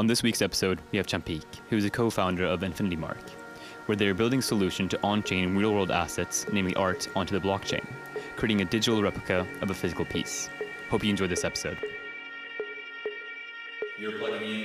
On this week's episode, we have Champike, who is a co founder of Nfinitymark, where they are building a solution to on chain real world assets, namely art, onto the blockchain, creating a digital replica of a physical piece. Hope you enjoyed this episode. You're plugging in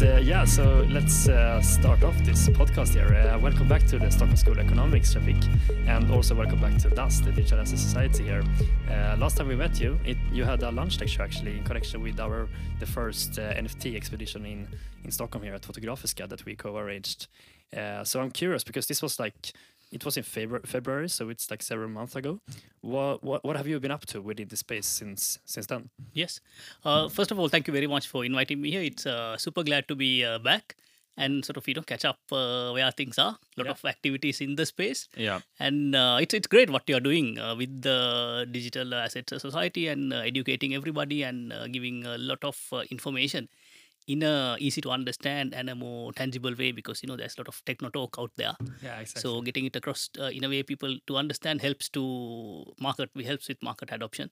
Uh, yeah, so let's uh, start off this podcast here. Uh, welcome back to the Stockholm School Economics, Shafik, and also welcome back to DAS, the Digital Asset Society here. Uh, last time we met you, it, you had a lunch lecture actually in connection with our the first uh, NFT expedition in in Stockholm here at Fotografiska that we co-arranged. Uh, so I'm curious because this was like it was in February, February, so it's like several months ago. What, what what have you been up to within the space since since then? Yes. Uh, first of all, thank you very much for inviting me here. It's uh, super glad to be uh, back and sort of you know catch up uh, where things are. A lot Yeah. of activities in the space, Yeah. and uh, it's it's great what you are doing uh, with the digital assets society and uh, educating everybody and uh, giving a lot of uh, information in a easy to understand and a more tangible way because you know there's a lot of techno talk out there. Yeah, exactly. So getting it across uh, in a way people to understand helps to market. We helps with market adoption,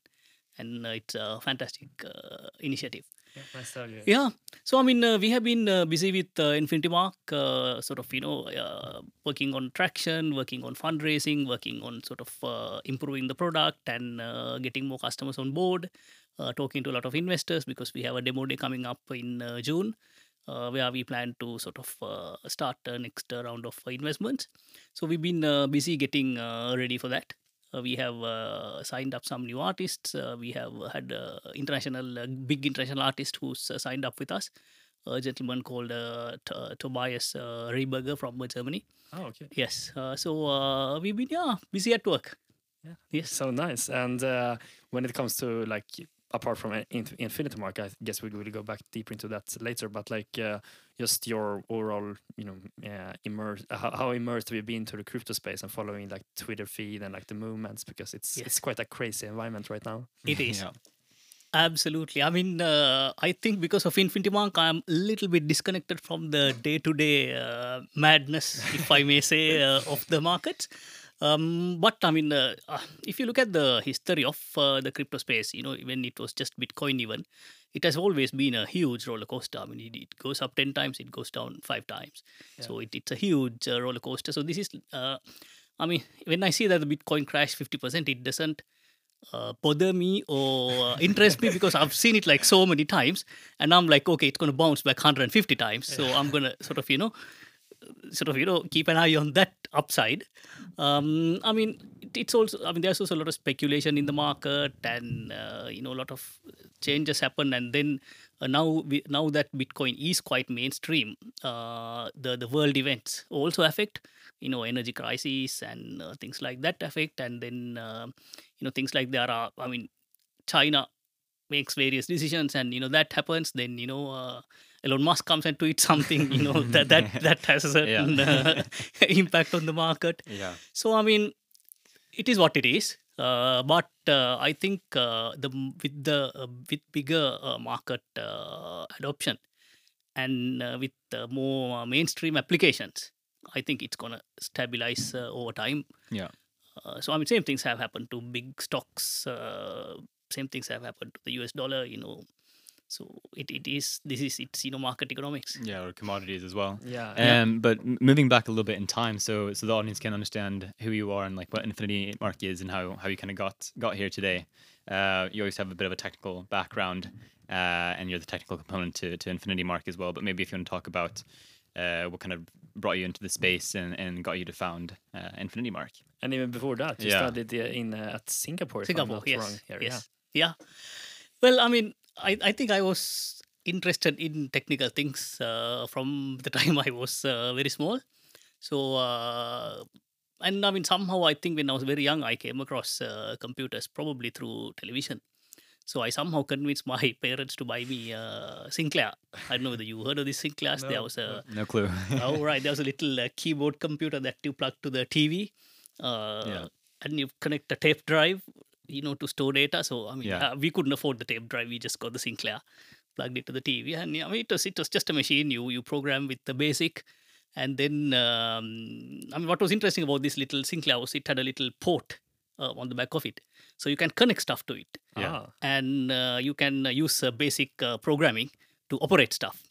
and uh, it's a fantastic uh, initiative. yeah, nice to have. Yeah. So I mean, uh, we have been uh, busy with uh, Nfinitymark, uh, sort of you know, uh, working on traction, working on fundraising, working on sort of uh, improving the product and uh, getting more customers on board. Uh, talking to a lot of investors because we have a demo day coming up in uh, June. Uh, where we plan to sort of uh, start the next uh, round of investments. So we've been uh, busy getting uh, ready for that. Uh, we have uh, signed up some new artists. Uh, we have had uh, international, uh, big international artist who's uh, signed up with us. A gentleman called uh, T- Tobias uh, Rehberger from Germany. Oh, okay. Yes. Uh, so uh, we've been yeah busy at work. Yeah. Yes. So nice. And uh, when it comes to like apart from in- Nfinitymark, I guess we will go back deeper into that later. But like uh, just your overall, you know, uh, immersed. How, how immersed have you been to the crypto space and following like Twitter feed and like the movements because it's Yes. it's quite a crazy environment right now. It is. Yeah. Absolutely. I mean, uh, I think because of Nfinitymark, I'm a little bit disconnected from the day to day madness, if I may say, uh, of the markets. Um, but I mean, uh, uh, if you look at the history of uh, the crypto space, you know, when it was just Bitcoin, even, it has always been a huge roller coaster. I mean, it, it goes up 10 times, it goes down five times. So it, it's a huge uh, roller coaster. So this is, uh, I mean, when I see that the Bitcoin crashed 50%, it doesn't uh, bother me or uh, interest me because I've seen it like so many times, and I'm like, okay, it's going to bounce back 150 times. So I'm going to sort of, you know, sort of, you know, keep an eye on that upside. Um, I mean, it's also, I mean, there's also a lot of speculation in the market, and uh, you know, a lot of changes happen, and then uh, now, we, now that Bitcoin is quite mainstream, uh, the the world events also affect, you know, energy crisis and uh, things like that affect, and then uh, you know things like there are, I mean, China makes various decisions, and you know that happens, then you know. Elon Musk comes and tweets something, you know that that that has a certain uh, impact on the market. Yeah. So I mean, it is what it is. Uh, but uh, I think uh, the with the uh, with bigger uh, market uh, adoption and uh, with uh, more uh, mainstream applications, I think it's gonna stabilize uh, over time. Yeah. Uh, so I mean, same things have happened to big stocks. Uh, same things have happened to the U.S. dollar. You know, so it, it is this is it's you know market economics. Yeah, or commodities as well. Yeah. Um, but moving back a little bit in time, so so the audience can understand who you are and like what Nfinitymark is and how how you kind of got got here today. Uh, you always have a bit of a technical background, uh, and you're the technical component to to Nfinitymark as well. But maybe if you want to talk about uh, what kind of brought you into the space and, and got you to found uh, Nfinitymark. And even before that, you Yeah. studied uh, in uh, at Singapore. if Singapore, not yes, wrong here. yes, yeah. Well, I mean, I, I think I was interested in technical things uh, from the time I was uh, very small. So, uh, and I mean, somehow I think when I was very young, I came across uh, computers probably through television. So I somehow convinced my parents to buy me uh, Sinclair. I don't know whether you heard of this Sinclairs. there was a No clue. oh right, there was a little uh, keyboard computer that you plug to the TV, uh, Yeah. and you connect a tape drive, you know, to store data. So I mean, Yeah. uh, we couldn't afford the tape drive. We just got the Sinclair, plugged it to the TV, and yeah, I mean, it was it was just a machine. You you program with the basic, and then um, I mean, what was interesting about this little Sinclair was it had a little port uh, on the back of it. So you can connect stuff to it, Yeah. Ah, and uh, you can uh, use uh, basic uh, programming to operate stuff.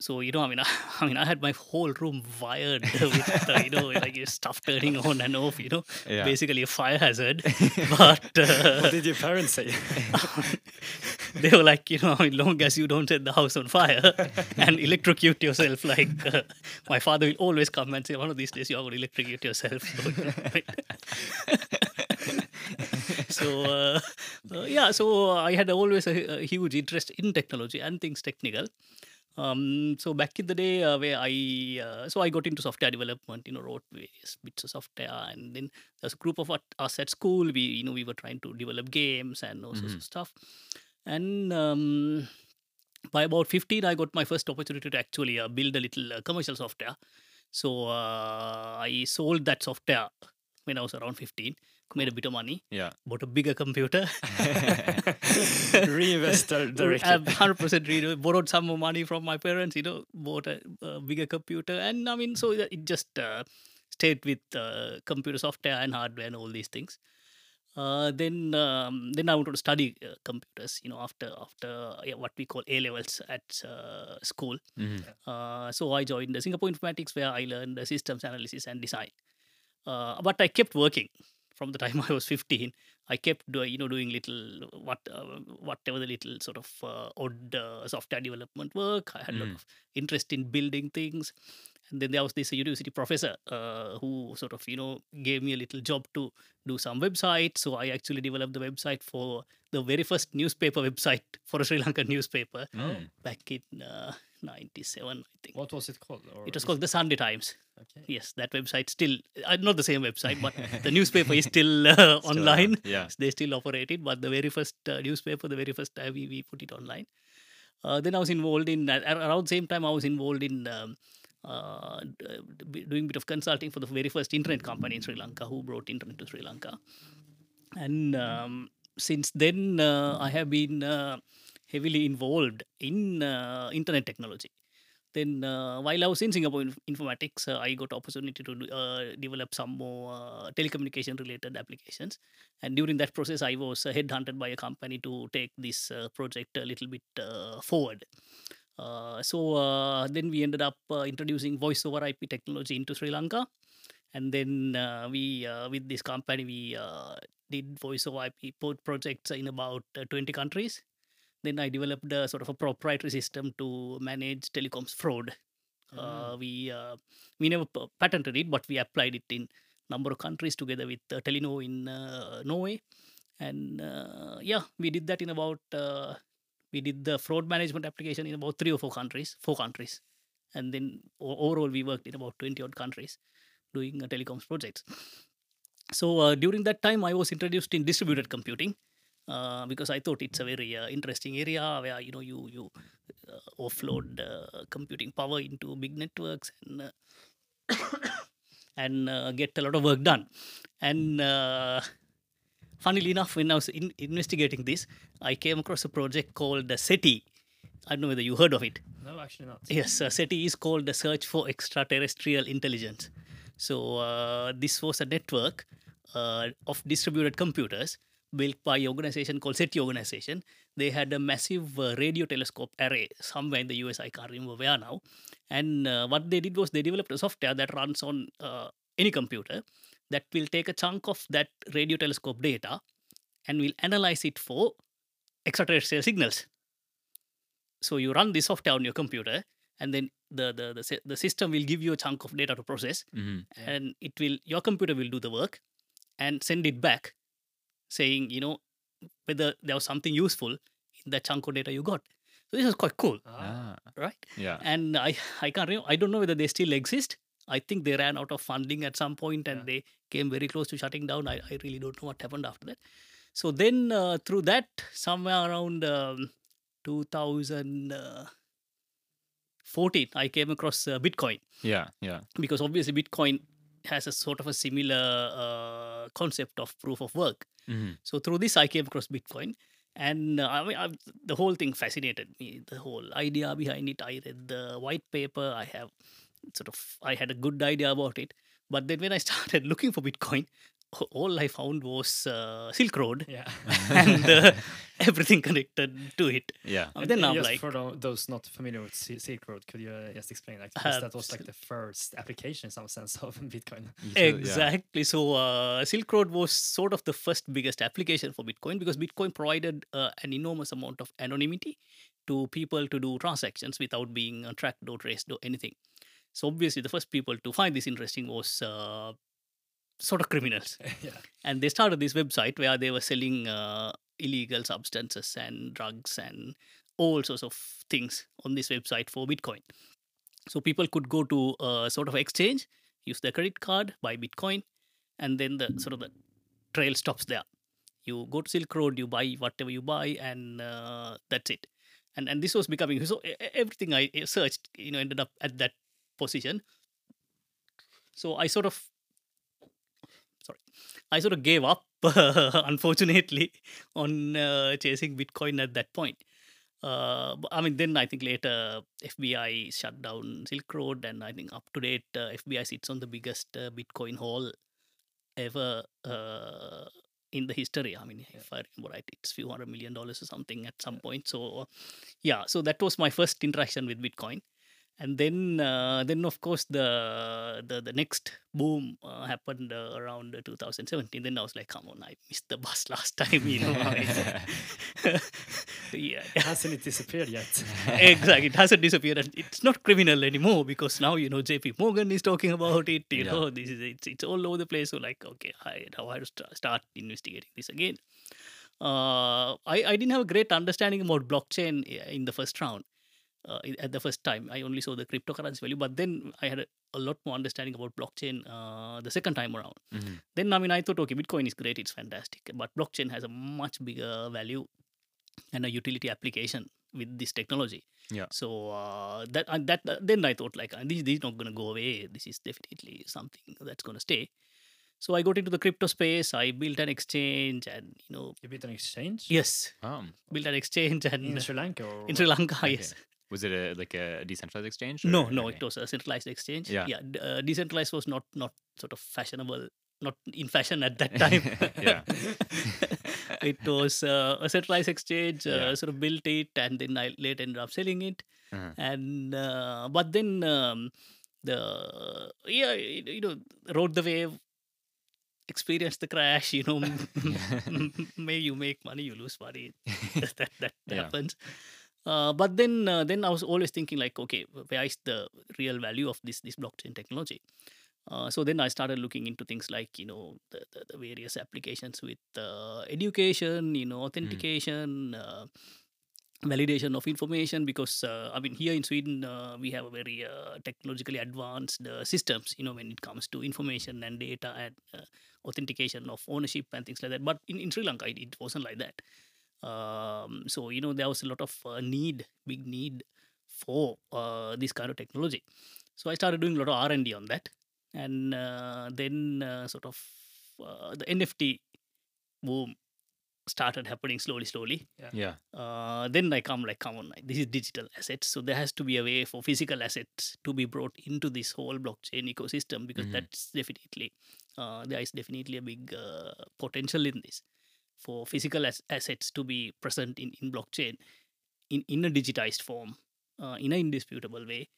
So you know, I mean, I, mean, I had my whole room wired with uh, you know, like stuff turning on and off. You know, Yeah. basically a fire hazard. but uh, what did your parents say? they were like, you know, as long as you don't set the house on fire and electrocute yourself, like uh, my father will always come and say, one of these days you're going to electrocute yourself. so, uh, uh, yeah, so I had always a, a huge interest in technology and things technical. Um, so back in the day, uh, where I uh, so I got into software development, you know, wrote various bits of software, and then there's a group of us at school. We you know we were trying to develop games and all sorts of stuff. And um, by about 15, I got my first opportunity to actually uh, build a little uh, commercial software. So uh, I sold that software when I was around 15, made a bit of money, Yeah. bought a bigger computer. Reinvest dir- directly. I've 100% re- borrowed some more money from my parents, you know, bought a, a bigger computer. And I mean, so it just uh, stayed with uh, computer software and hardware and all these things. Uh, then, um, then I wanted to study uh, computers. You know, after after yeah, what we call A levels at uh, school. Mhm. Uh, so I joined the Singapore Informatics, where I learned systems analysis and design. Uh, but I kept working from the time I was 15. I kept doing, you know, doing little what uh, whatever the little sort of uh, odd uh, software development work. I had a lot Mm. of interest in building things. And then there was this university professor uh, who sort of, you know, gave me a little job to do some website. So I actually developed the website for the very first newspaper website for a Sri Lankan newspaper Mm. back in uh, 97, I think. What was it called? It was called the Sunday Times. Okay. Yes, that website still, uh, not the same website, but the newspaper is still uh, online. around, yeah. They still operate it, but the very first uh, newspaper, the very first time we, we put it online. Uh, then I was involved in, uh, around the same time, I was involved in um, uh, doing a bit of consulting for the very first internet company in Sri Lanka who brought internet to Sri Lanka. And um, since then, uh, I have been uh, heavily involved in uh, internet technology. Then, uh, while I was in Singapore Inf- Informatics, uh, I got opportunity to develop some more telecommunication related applications. And during that process, I was headhunted by a company to take this project a little bit forward. Uh, so uh, then we ended up uh, introducing voice over IP technology into Sri Lanka, and then we with this company we did voice over IP pro- projects in about 20 countries. Then I developed a sort of a proprietary system to manage telecoms fraud. Uh, we uh, we never patented it, but we applied it in number of countries together with uh, Telenor in uh, Norway, and uh, yeah, we did that in about uh, we did the fraud management application in about three or four countries, four countries, and then overall we worked in about 20 odd countries doing uh, telecoms projects. So uh, during that time, I was introduced in distributed computing uh, because I thought it's a very uh, interesting area where you know you you uh, offload uh, computing power into big networks and uh, and uh, get a lot of work done. And uh, funnily enough, when I was in, investigating this, I came across a project called the SETI. I don't know whether you heard of it. No, actually not. Yes, uh, SETI is called the Search for Extraterrestrial Intelligence. So uh, this was a network uh, of distributed computers built by an organization called SETI organization. They had a massive uh, radio telescope array somewhere in the US. I can't remember where now. And uh, what they did was they developed a software that runs on uh, any computer that will take a chunk of that radio telescope data and will analyze it for extraterrestrial signals. So you run this software on your computer, and then the the the, the system will give you a chunk of data to process, Mhm. and it will your computer will do the work and send it back, saying you know whether there was something useful in that chunk of data you got. So this is quite cool, Ah, right? yeah. And I I can't remember, I don't know whether they still exist. I think they ran out of funding at some point and they came very close to shutting down. I, I really don't know what happened after that. So then uh, through that, somewhere around um, 2014, I came across uh, Bitcoin Yeah, yeah. because obviously Bitcoin has a sort of a similar uh, concept of proof of work. Mhm. So through this, I came across Bitcoin, and uh, I mean, I, the whole thing fascinated me. The whole idea behind it. I read the white paper. I have sort of I had a good idea about it. But then when I started looking for Bitcoin, all I found was uh, Silk Road Yeah. and uh, everything connected to it. Yeah. And then I'm just like, for those not familiar with Silk Road, could you uh, just explain like Uh, because that was like the first application in some sense of Bitcoin? Exactly. So uh, Silk Road was sort of the first biggest application for Bitcoin because Bitcoin provided uh, an enormous amount of anonymity to people to do transactions without being uh, tracked or traced or anything. So obviously, the first people to find this interesting was uh, sort of criminals, yeah. and they started this website where they were selling uh, illegal substances and drugs and all sorts of things on this website for Bitcoin. So people could go to a sort of exchange, use their credit card, buy Bitcoin, and then the sort of the trail stops there. You go to Silk Road, you buy whatever you buy, and uh, that's it. And and this was becoming so everything I uh, searched, you know, ended up at that position. So I sort of, sorry, I sort of gave up, unfortunately, on uh, chasing Bitcoin at that point. Uh, I mean, then I think later FBI shut down Silk Road, and I think up to date, uh, FBI sits on the biggest uh, Bitcoin haul ever uh, in the history. I mean, if I remember right, it's few hundred million dollars or something at some point. So, yeah, so that was my first interaction with Bitcoin, and then uh, then of course the the, the next boom uh, happened uh, around 2017. Then I was like, come on, I missed the bus last time, you know. yeah, Hasn't it disappeared yet? exactly. It hasn't disappeared. And it's not criminal anymore because now you know JP Morgan is talking about it. You Yeah. know, this is it's, it's all over the place. So like, okay, I now I have to st- start investigating this again. Uh, I I didn't have a great understanding about blockchain in the first round. Uh, at the first time, I only saw the cryptocurrency value, but then I had a, a lot more understanding about blockchain uh, the second time around. Mhm. Then I mean, I thought, okay, Bitcoin is great, it's fantastic, but blockchain has a much bigger value and a utility application with this technology. Yeah. So uh, that and that uh, then I thought like uh, this, this is not going to go away. This is definitely something that's going to stay. So I got into the crypto space. I built an exchange, and you know, You built an exchange yes, Um, built an exchange and in Sri Lanka or in Sri? Lanka. okay. Yes. Was it a like a decentralized exchange? No, or- no, okay. it was a centralized exchange. Yeah. yeah. Uh, decentralized was not not sort of fashionable, not in fashion at that time. Yeah. it was uh, a centralized exchange. Uh, Yeah. Sort of built it, and then I later ended up selling it. Uh-huh. And uh, but then um, the yeah, you you know, rode the wave. Experienced the crash, you know. may you make money, you lose money. that that, that Yeah. happens. Uh, but then uh, then I was always thinking like, okay, where is the real value of this this blockchain technology? Uh, so then I started looking into things like you know the, the, the various applications with uh, education, you know, authentication, uh, validation of information. Because uh, I mean, here in Sweden, uh, we have a very uh, technologically advanced uh, systems, you know, when it comes to information and data and uh, authentication of ownership and things like that. But in, in Sri Lanka, it, it wasn't like that. Um, so you know, there was a lot of uh, need, big need for uh, this kind of technology. So I started doing a lot of R and D on that, and uh, then uh, sort of uh, the NFT boom started happening slowly, slowly. Yeah. Uh, then I come like, come on, like, this is digital assets, so there has to be a way for physical assets to be brought into this whole blockchain ecosystem because Mhm. that's definitely uh, there is definitely a big uh, potential in this for physical as- assets to be present in, in blockchain in, in a digitized form uh, in an indisputable way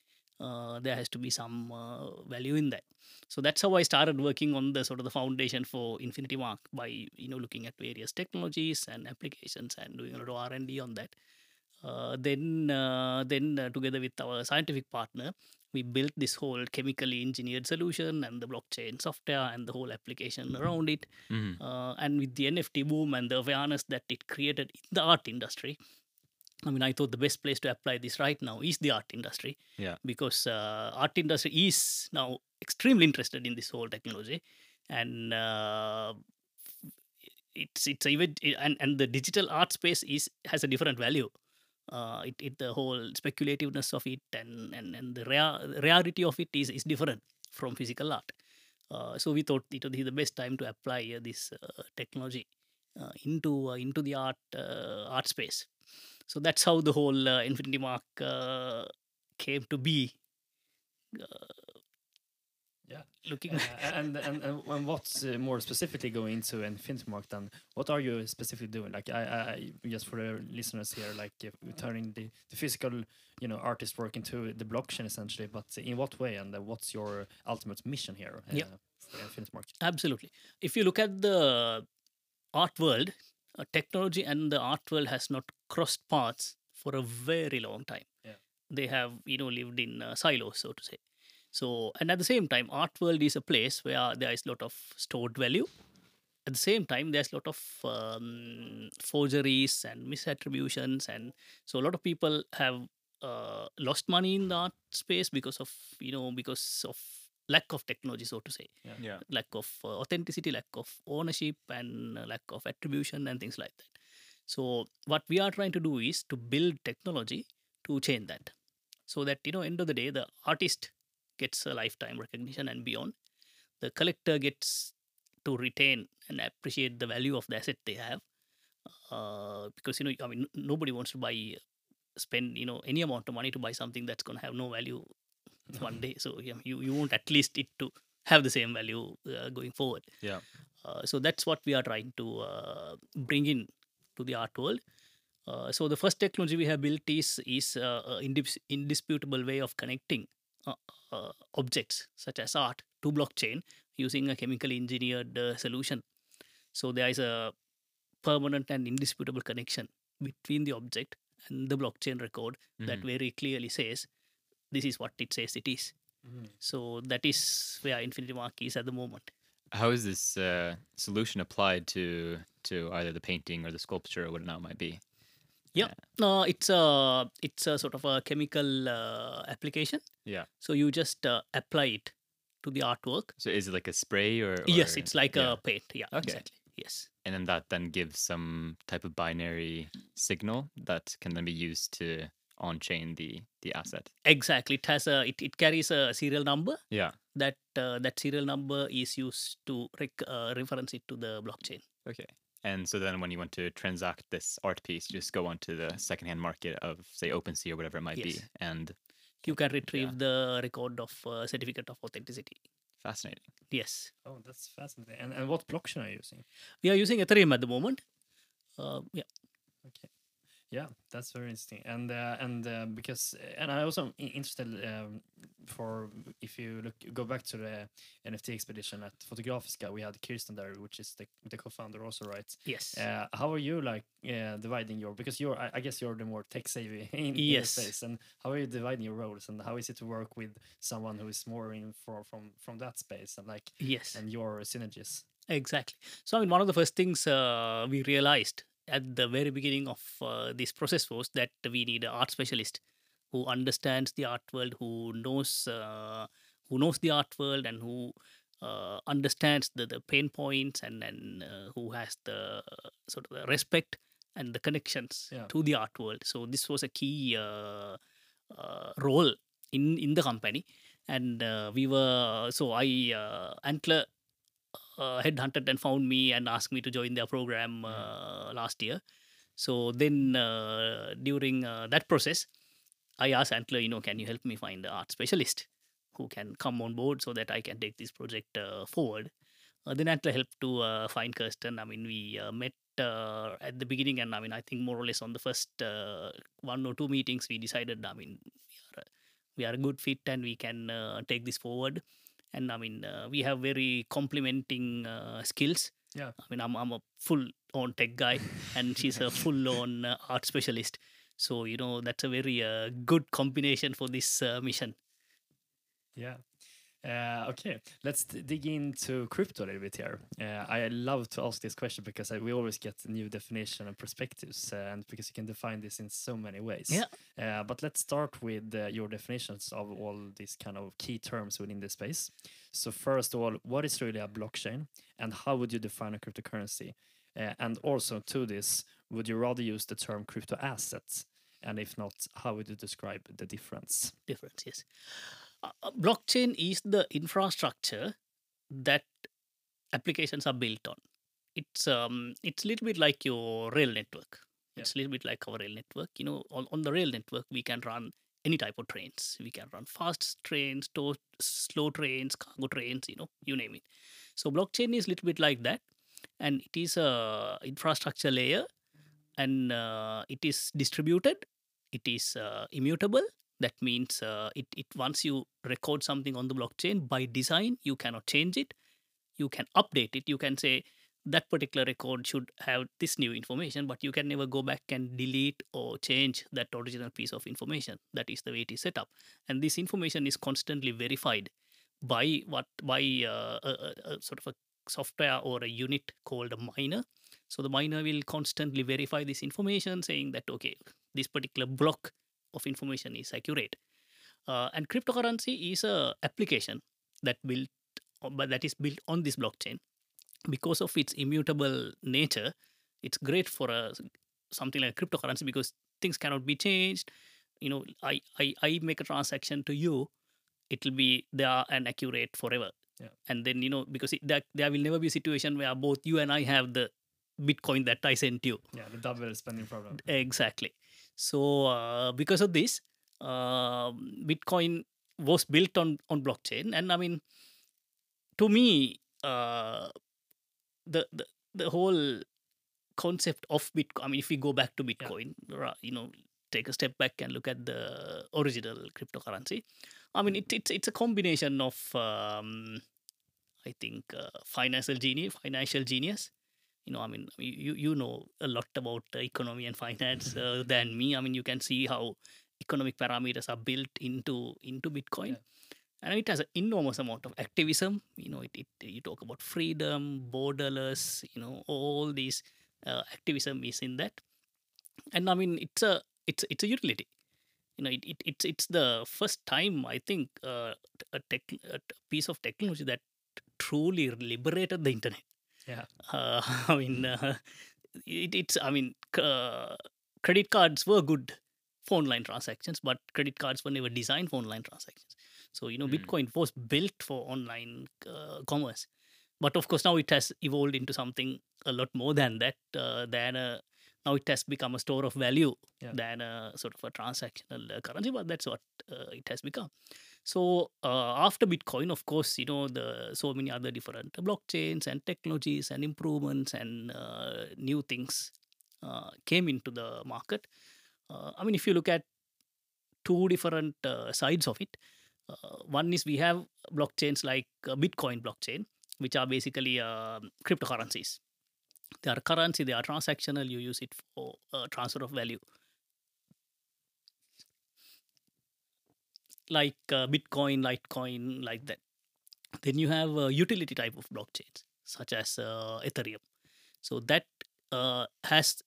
uh, there has to be some uh, value in that. So that's how i started working on the sort of the foundation for Nfinitymark by you know looking at various technologies and applications and doing a lot of r&d on that. Uh, then uh, then uh, together with our scientific partner we built this whole chemically engineered solution and the blockchain software and the whole application around it Mhm. uh, and with the NFT boom and the awareness that it created in the art industry, I mean, I thought the best place to apply this right now is the art industry. Yeah. Because uh, art industry is now extremely interested in this whole technology, and uh, it's it's even and and the digital art space is has a different value. Uh, it, it the whole speculativeness of it and and, and the rare rarity of it is is different from physical art. Uh, so we thought it would be the best time to apply uh, this uh, technology uh, into uh, into the art art space. So that's how the whole Nfinitymark came to be. Yeah. looking Uh, and, and and what's uh, more specifically going into Nfinitymark then? What are you specifically doing? Like I, I just for the listeners here, like turning the, the physical, you know, artist work into the blockchain essentially. But in what way? And uh, what's your ultimate mission here? Uh, Yeah. Nfinitymark. Absolutely. If you look at the art world, uh, technology and the art world has not crossed paths for a very long time. Yeah. They have, you know, lived in uh, silos, so to say. So, and at the same time, art world is a place where there is a lot of stored value. At the same time, there's a lot of um, forgeries and misattributions, and so a lot of people have uh, lost money in the art space because of you know because of lack of technology, so to say Yeah. yeah. lack of uh, authenticity, lack of ownership, and uh, lack of attribution, and things like that. So, what we are trying to do is to build technology to change that, so that you know, end of the day, the artist gets a lifetime recognition and beyond. The collector gets to retain and appreciate the value of the asset they have, uh, because you know, I mean, nobody wants to buy, spend you know any amount of money to buy something that's going to have no value one day. So yeah, you you want at least it to have the same value uh, going forward. Yeah. Uh, so that's what we are trying to uh, bring in to the art world. Uh, so the first technology we have built is is uh, indis- indisputable way of connecting uh, uh, objects such as art to blockchain using a chemically engineered uh, solution. So there is a permanent and indisputable connection between the object and the blockchain record that Mhm. very clearly says this is what it says it is. So that is where Nfinitymark is at the moment. How is this uh, solution applied to to either the painting or the sculpture or what it now might be? Yeah, no, it's a it's a sort of a chemical uh, application. Yeah. So you just uh, apply it to the artwork. So is it like a spray or? yes, it's like yeah. a paint. Yeah, Okay. exactly. Yes. and then that then gives some type of binary signal that can then be used to on-chain the the asset. Exactly. It has a it, it carries a serial number. Yeah. That uh, that serial number is used to rec- uh, reference it to the blockchain. Okay. And so then when you want to transact this art piece, you just go onto the secondhand market of say OpenSea or whatever it might Yes. be, and You can retrieve the record of uh, certificate of authenticity. fascinating. Yes. Oh, that's fascinating. And and what blockchain are you using? We are using Ethereum at the moment. Uh, yeah. Okay. Yeah, that's very interesting, and uh, and uh, because and I also interested um, for if you look go back to the NFT expedition at Fotografiska, we had Kirsten there, which is the, the co-founder also, right? Yes. Uh, how are you like uh, dividing your because you're I, I guess you're the more tech savvy in, in the space, and how are you dividing your roles, and how is it to work with someone who is more in for from from that space and like yes. and your synergies? Exactly. So, I mean, one of the first things uh, we realized at the very beginning of uh, this process was that we need an art specialist who understands the art world, who knows uh, who knows the art world, and who uh, understands the, the pain points, and and uh, who has the sort of the respect and the connections Yeah. to the art world. So, this was a key uh, uh, role in in the company, and uh, we were so I uh, Antler uh, headhunted and found me and asked me to join their program uh, last year. So then uh, during uh, that process, I asked Antler, you know, can you help me find an art specialist who can come on board so that I can take this project uh, forward? Uh, then Antler helped to uh, find Kirsten. I mean, we uh, met uh, at the beginning, and I mean, I think more or less on the first uh, one or two meetings, we decided, I mean, we are a, we are a good fit and we can uh, take this forward and I mean uh, we have very complementing uh, skills. Yeah. I mean I'm I'm a full on tech guy and she's a full on uh, art specialist. So you know that's a very uh, good combination for this uh, mission. Yeah. Uh, okay, let's dig into crypto a little bit here. Uh, I love to ask this question because I, we always get new definition and perspectives, uh, and because you can define this in so many ways. Yeah. Uh, but let's start with uh, your definitions of all these kind of key terms within this space. So first of all, what is really a blockchain, and how would you define a cryptocurrency? Uh, and also to this, would you rather use the term crypto assets? And if not, how would you describe the difference? Difference, yes. Blockchain is the infrastructure that applications are built on. It's um it's a little bit like your rail network. It's a little bit like our rail network. You know, on, on the rail network we can run any type of trains. We can run fast trains, to- slow trains, cargo trains, you know, you name it. So blockchain is a little bit like that, and it is a infrastructure layer, and uh, it is distributed. It is uh, immutable. That means uh, it, it once you record something on the blockchain by design, you cannot change it. You can update it. You can say that particular record should have this new information, but you can never go back and delete or change that original piece of information. That is the way it is set up, and this information is constantly verified by what by uh, a, a, a sort of a software or a unit called a miner. So the miner will constantly verify this information, saying that okay, this particular block of information is accurate. Uh, and cryptocurrency is a application that built, but that is built on this blockchain because of its immutable nature. It's great for a something like cryptocurrency because things cannot be changed. You know, I I, I make a transaction to you, it will be there and accurate forever. Yeah. And then you know because it, that there will never be a situation where both you and I have the Bitcoin that I sent you. Yeah, the double spending problem. Exactly. So uh, because of this, uh, Bitcoin was built on on blockchain, and I mean, to me, uh, the, the the whole concept of Bitcoin. I mean, if we go back to Bitcoin, ra- you know, take a step back and look at the original cryptocurrency. I mean, it, it's it's a combination of um, I think uh, financial genius, financial genius. You know, I mean, you you know a lot about economy and finance uh, than me. I mean, you can see how economic parameters are built into into Bitcoin. Yeah. And it has an enormous amount of activism. You know, it, it you talk about freedom, borderless. You know, all these uh, activism is in that. And I mean, it's a it's it's a utility. You know, it, it it's it's the first time I think uh, a tech a piece of technology that truly liberated the internet. Yeah. Uh, I mean, uh, it, it's I mean, uh, credit cards were good for online transactions, but credit cards were never designed for online transactions. So you know, Mm. Bitcoin was built for online uh, commerce, but of course now it has evolved into something a lot more than that. Uh, than a, now it has become a store of value Yeah. than a sort of a transactional uh, currency, but that's what uh, it has become. So uh, after Bitcoin, of course, you know the so many other different blockchains and technologies and improvements and uh, new things uh, came into the market. Uh, I mean, if you look at two different uh, sides of it, uh, one is we have blockchains like Bitcoin blockchain, which are basically um cryptocurrencies. They are currency, they are transactional. You use it for transfer of value. Like uh, Bitcoin, Litecoin, like that. Then you have uh, utility type of blockchains, such as uh, Ethereum. So that uh, has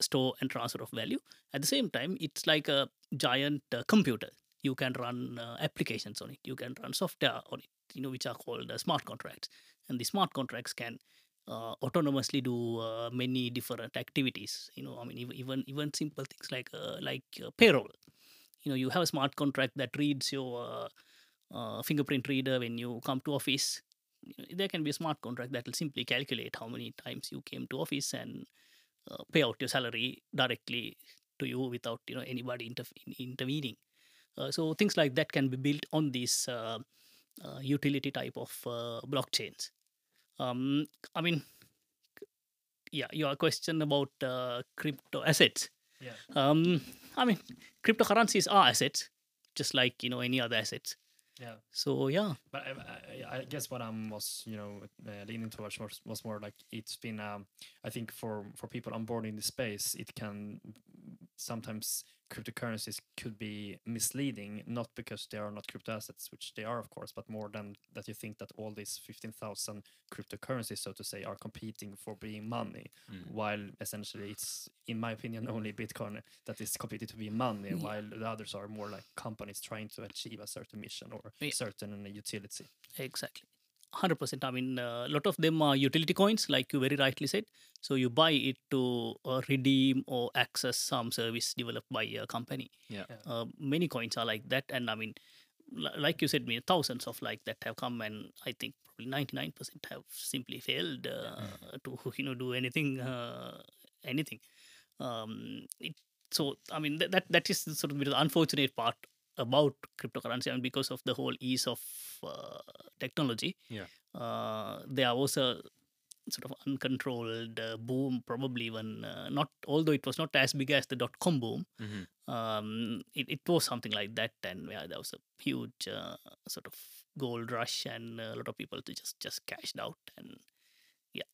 store and transfer of value. At the same time, it's like a giant uh, computer. You can run uh, applications on it. You can run software on it. You know, which are called uh, smart contracts. And the smart contracts can uh, autonomously do uh, many different activities. You know, I mean, ev- even even simple things like uh, like uh, payroll you know you have a smart contract that reads your uh, fingerprint reader when you come to office. There can be a smart contract that will simply calculate how many times you came to office and uh, pay out your salary directly to you without you know anybody inter- intervening. Uh, so things like that can be built on these uh, uh, utility type of uh, blockchains. Um, i mean yeah your question about crypto assets Yeah. um, I mean, cryptocurrencies are assets, just like you know any other assets. Yeah. So yeah, But I, I, I guess what I am was, you know, uh, leaning towards was, was more like it's been. Um, I think for for people on board in the space, it can sometimes cryptocurrencies could be misleading, not because they are not crypto assets, which they are, of course, but more than that you think that all these fifteen thousand cryptocurrencies, so to say, are competing for being money, Mm. while essentially it's, in my opinion, only Bitcoin that is competing to be money, Yeah. while the others are more like companies trying to achieve a certain mission or Yeah. certain utility. exactly. 100%. I mean, a lot of them are utility coins, like you very rightly said. So you buy it to uh, redeem or access some service developed by a company. Yeah. Yeah. Uh, many coins are like that. And I mean, li- like you said, I mean, thousands of like that have come, and I think probably 99% have simply failed uh, to you know do anything, uh, anything. Um, it so I mean that, that that is sort of the unfortunate part about cryptocurrency, mean because of the whole ease of uh, technology. Yeah. Uh, there was a sort of uncontrolled uh, boom, probably when uh, not. Although it was not as big as the dot com boom, Mhm. um, it, it was something like that, and yeah, there was a huge uh, sort of gold rush, and a lot of people to just just cashed out, and yeah.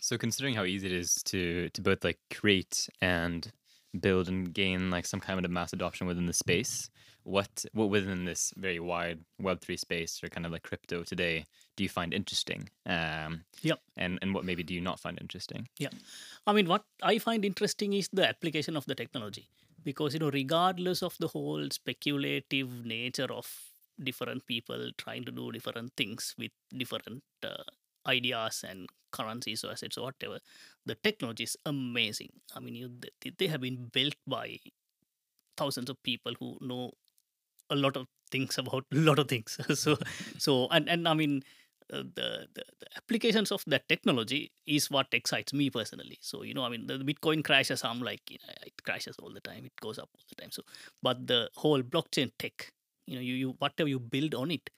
So considering how easy it is to to both like create and build and gain like some kind of mass adoption within the space, what what within this very wide Web three space or kind of like crypto today do you find interesting? Um, Yep. And and what maybe do you not find interesting? Yeah. I mean, what I find interesting is the application of the technology because, you know, regardless of the whole speculative nature of different people trying to do different things with different uh, ideas and currencies or assets or whatever, the technology is amazing. I mean, you, they, they have been built by thousands of people who know a lot of things about a lot of things. so, so, and, and I mean, uh, the, the, the applications of that technology is what excites me personally. So you know, I mean, the Bitcoin crashes. I'm like, you know, it crashes all the time. It goes up all the time. So, but the whole blockchain tech, you know, you, you whatever you build on it,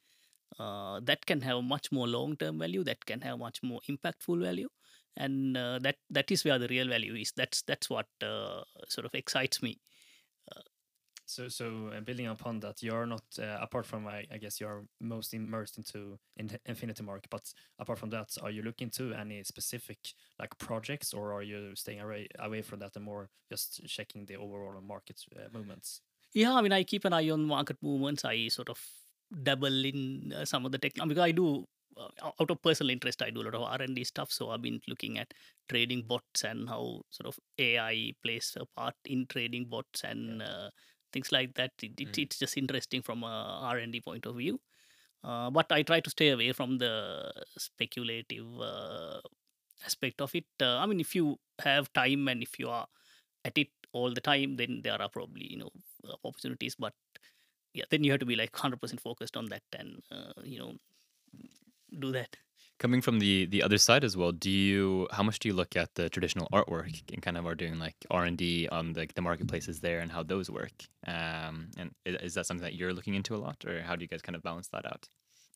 uh, that can have much more long term value. That can have much more impactful value, and uh, that that is where the real value is. That's that's what uh, sort of excites me. So, so uh, building upon that, you're not uh, apart from I, I guess you're most immersed into in Nfinitymark, but apart from that, are you looking to any specific like projects, or are you staying away away from that and more just checking the overall market uh, movements? Yeah, I mean, I keep an eye on market movements. I sort of dabble in uh, some of the tech because I do uh, out of personal interest. I do a lot of R and D stuff. So I've been looking at trading bots and how sort of AI plays a part in trading bots and uh, things like that. It, it, Mm. It's just interesting from a R and D point of view. Uh, but I try to stay away from the speculative uh, aspect of it. Uh, I mean, if you have time and if you are at it all the time, then there are probably you know opportunities. But yeah, then you have to be like hundred percent focused on that and uh, you know do that. Coming from the the other side as well, do you how much do you look at the traditional artwork and kind of are doing like R and D on the the marketplaces there and how those work? Um, and i- is that something that you're looking into a lot, or how do you guys kind of balance that out?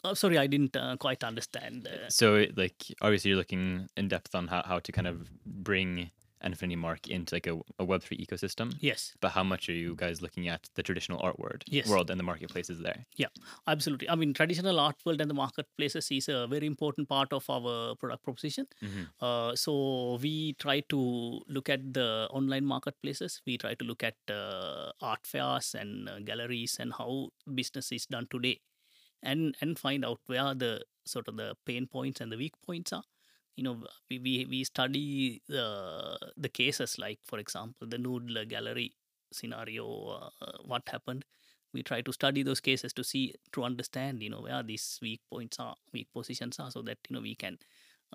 Oh, sorry, I didn't uh, quite understand. Uh, So like obviously you're looking in depth on how, how to kind of bring Nfinitymark into like a, a Web three ecosystem. yes, But how much are you guys looking at the traditional art world Yes. world and the marketplaces there? Yeah, absolutely. I mean, traditional art world and the marketplaces is a very important part of our product proposition. Mhm. Uh, so we try to look at the online marketplaces. We try to look at uh, art fairs and uh, galleries and how business is done today, and and find out where the sort of the pain points and the weak points are. You know, we we, we study the the cases like, for example, the Knoedler gallery scenario. Uh, what happened? We try to study those cases to see to understand, you know, where these weak points are, weak positions are, so that you know we can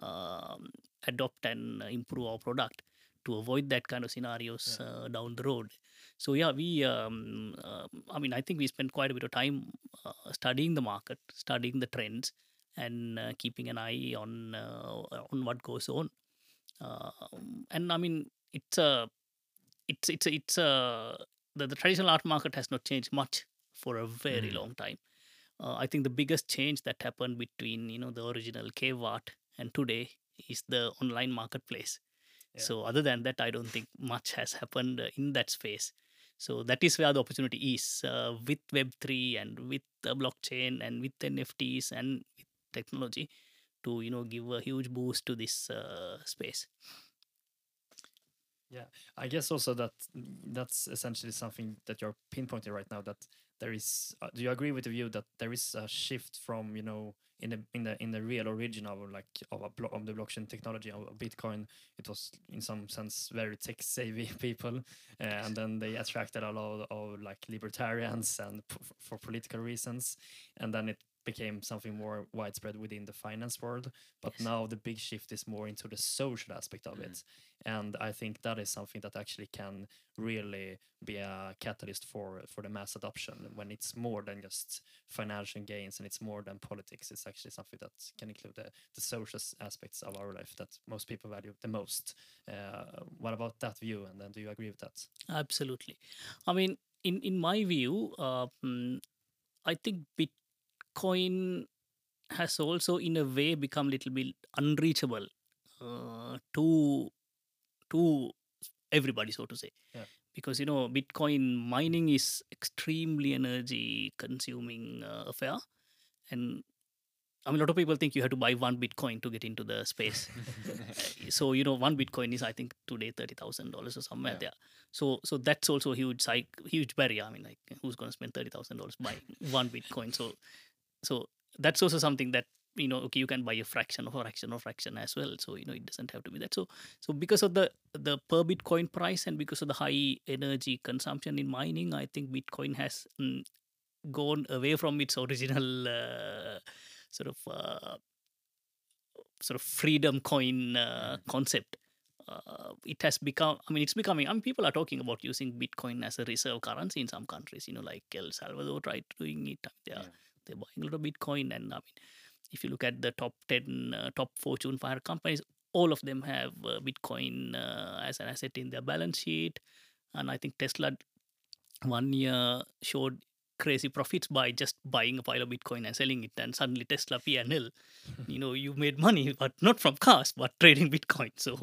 um, adopt and uh, improve our product to avoid that kind of scenarios uh, down the road. So yeah, we um, uh, I mean I think we spent quite a bit of time uh, studying the market, studying the trends, and uh, keeping an eye on uh, on what goes on. Um and I mean it's a it's it's a, it's a the, the traditional art market has not changed much for a very Mm. long time. Uh, I think the biggest change that happened between you know the original cave art and today is the online marketplace. Yeah. So other than that, I don't think much has happened in that space. So that is where the opportunity is uh, with Web three and with the blockchain and with NFTs and with technology to you know give a huge boost to this uh, space. Yeah. I guess also that that's essentially something that you're pinpointing right now. That there is. Uh, do you agree with the view that there is a shift from you know in the in the in the real origin of like of a blo- of the blockchain technology of Bitcoin? It was in some sense very tech savvy people, uh, and then they attracted a lot of like libertarians and p- for political reasons, and then it became something more widespread within the finance world. But Yes. now the big shift is more into the social aspect of it, and I think that is something that actually can really be a catalyst for for the mass adoption when it's more than just financial gains and it's more than politics. It's actually something that can include the, the social aspects of our life that most people value the most. Uh, what about that view? And then do you agree with that? Absolutely. I mean, in in my view, uh, mm, I think Bitcoin has also, in a way, become a little bit unreachable uh, to to everybody, so to say. Yeah. Because you know, Bitcoin mining is extremely energy consuming uh, affair, and I mean, a lot of people think you have to buy one Bitcoin to get into the space. So you know, one Bitcoin is I think today thirty thousand dollars or somewhere Yeah. there. So so that's also a huge psych, huge barrier. I mean, like who's going to spend thirty thousand dollars buying one Bitcoin? So so that's also something that you know okay you can buy a fraction of a fraction of fraction as well. So you know it doesn't have to be that. So so because of the the per bitcoin price and because of the high energy consumption in mining i think bitcoin has mm, gone away from its original uh, sort of uh, sort of freedom coin uh, concept. Uh, it has become i mean it's becoming i mean people are talking about using bitcoin as a reserve currency in some countries you know like el salvador tried doing it. They are Yeah. They're buying a lot of bitcoin and i mean if you look at the top 10 uh, top fortune 500 companies all of them have uh, bitcoin uh, as an asset in their balance sheet. And i think tesla one year showed crazy profits by just buying a pile of bitcoin and selling it and suddenly tesla p&l you know you made money but not from cars but trading bitcoin. So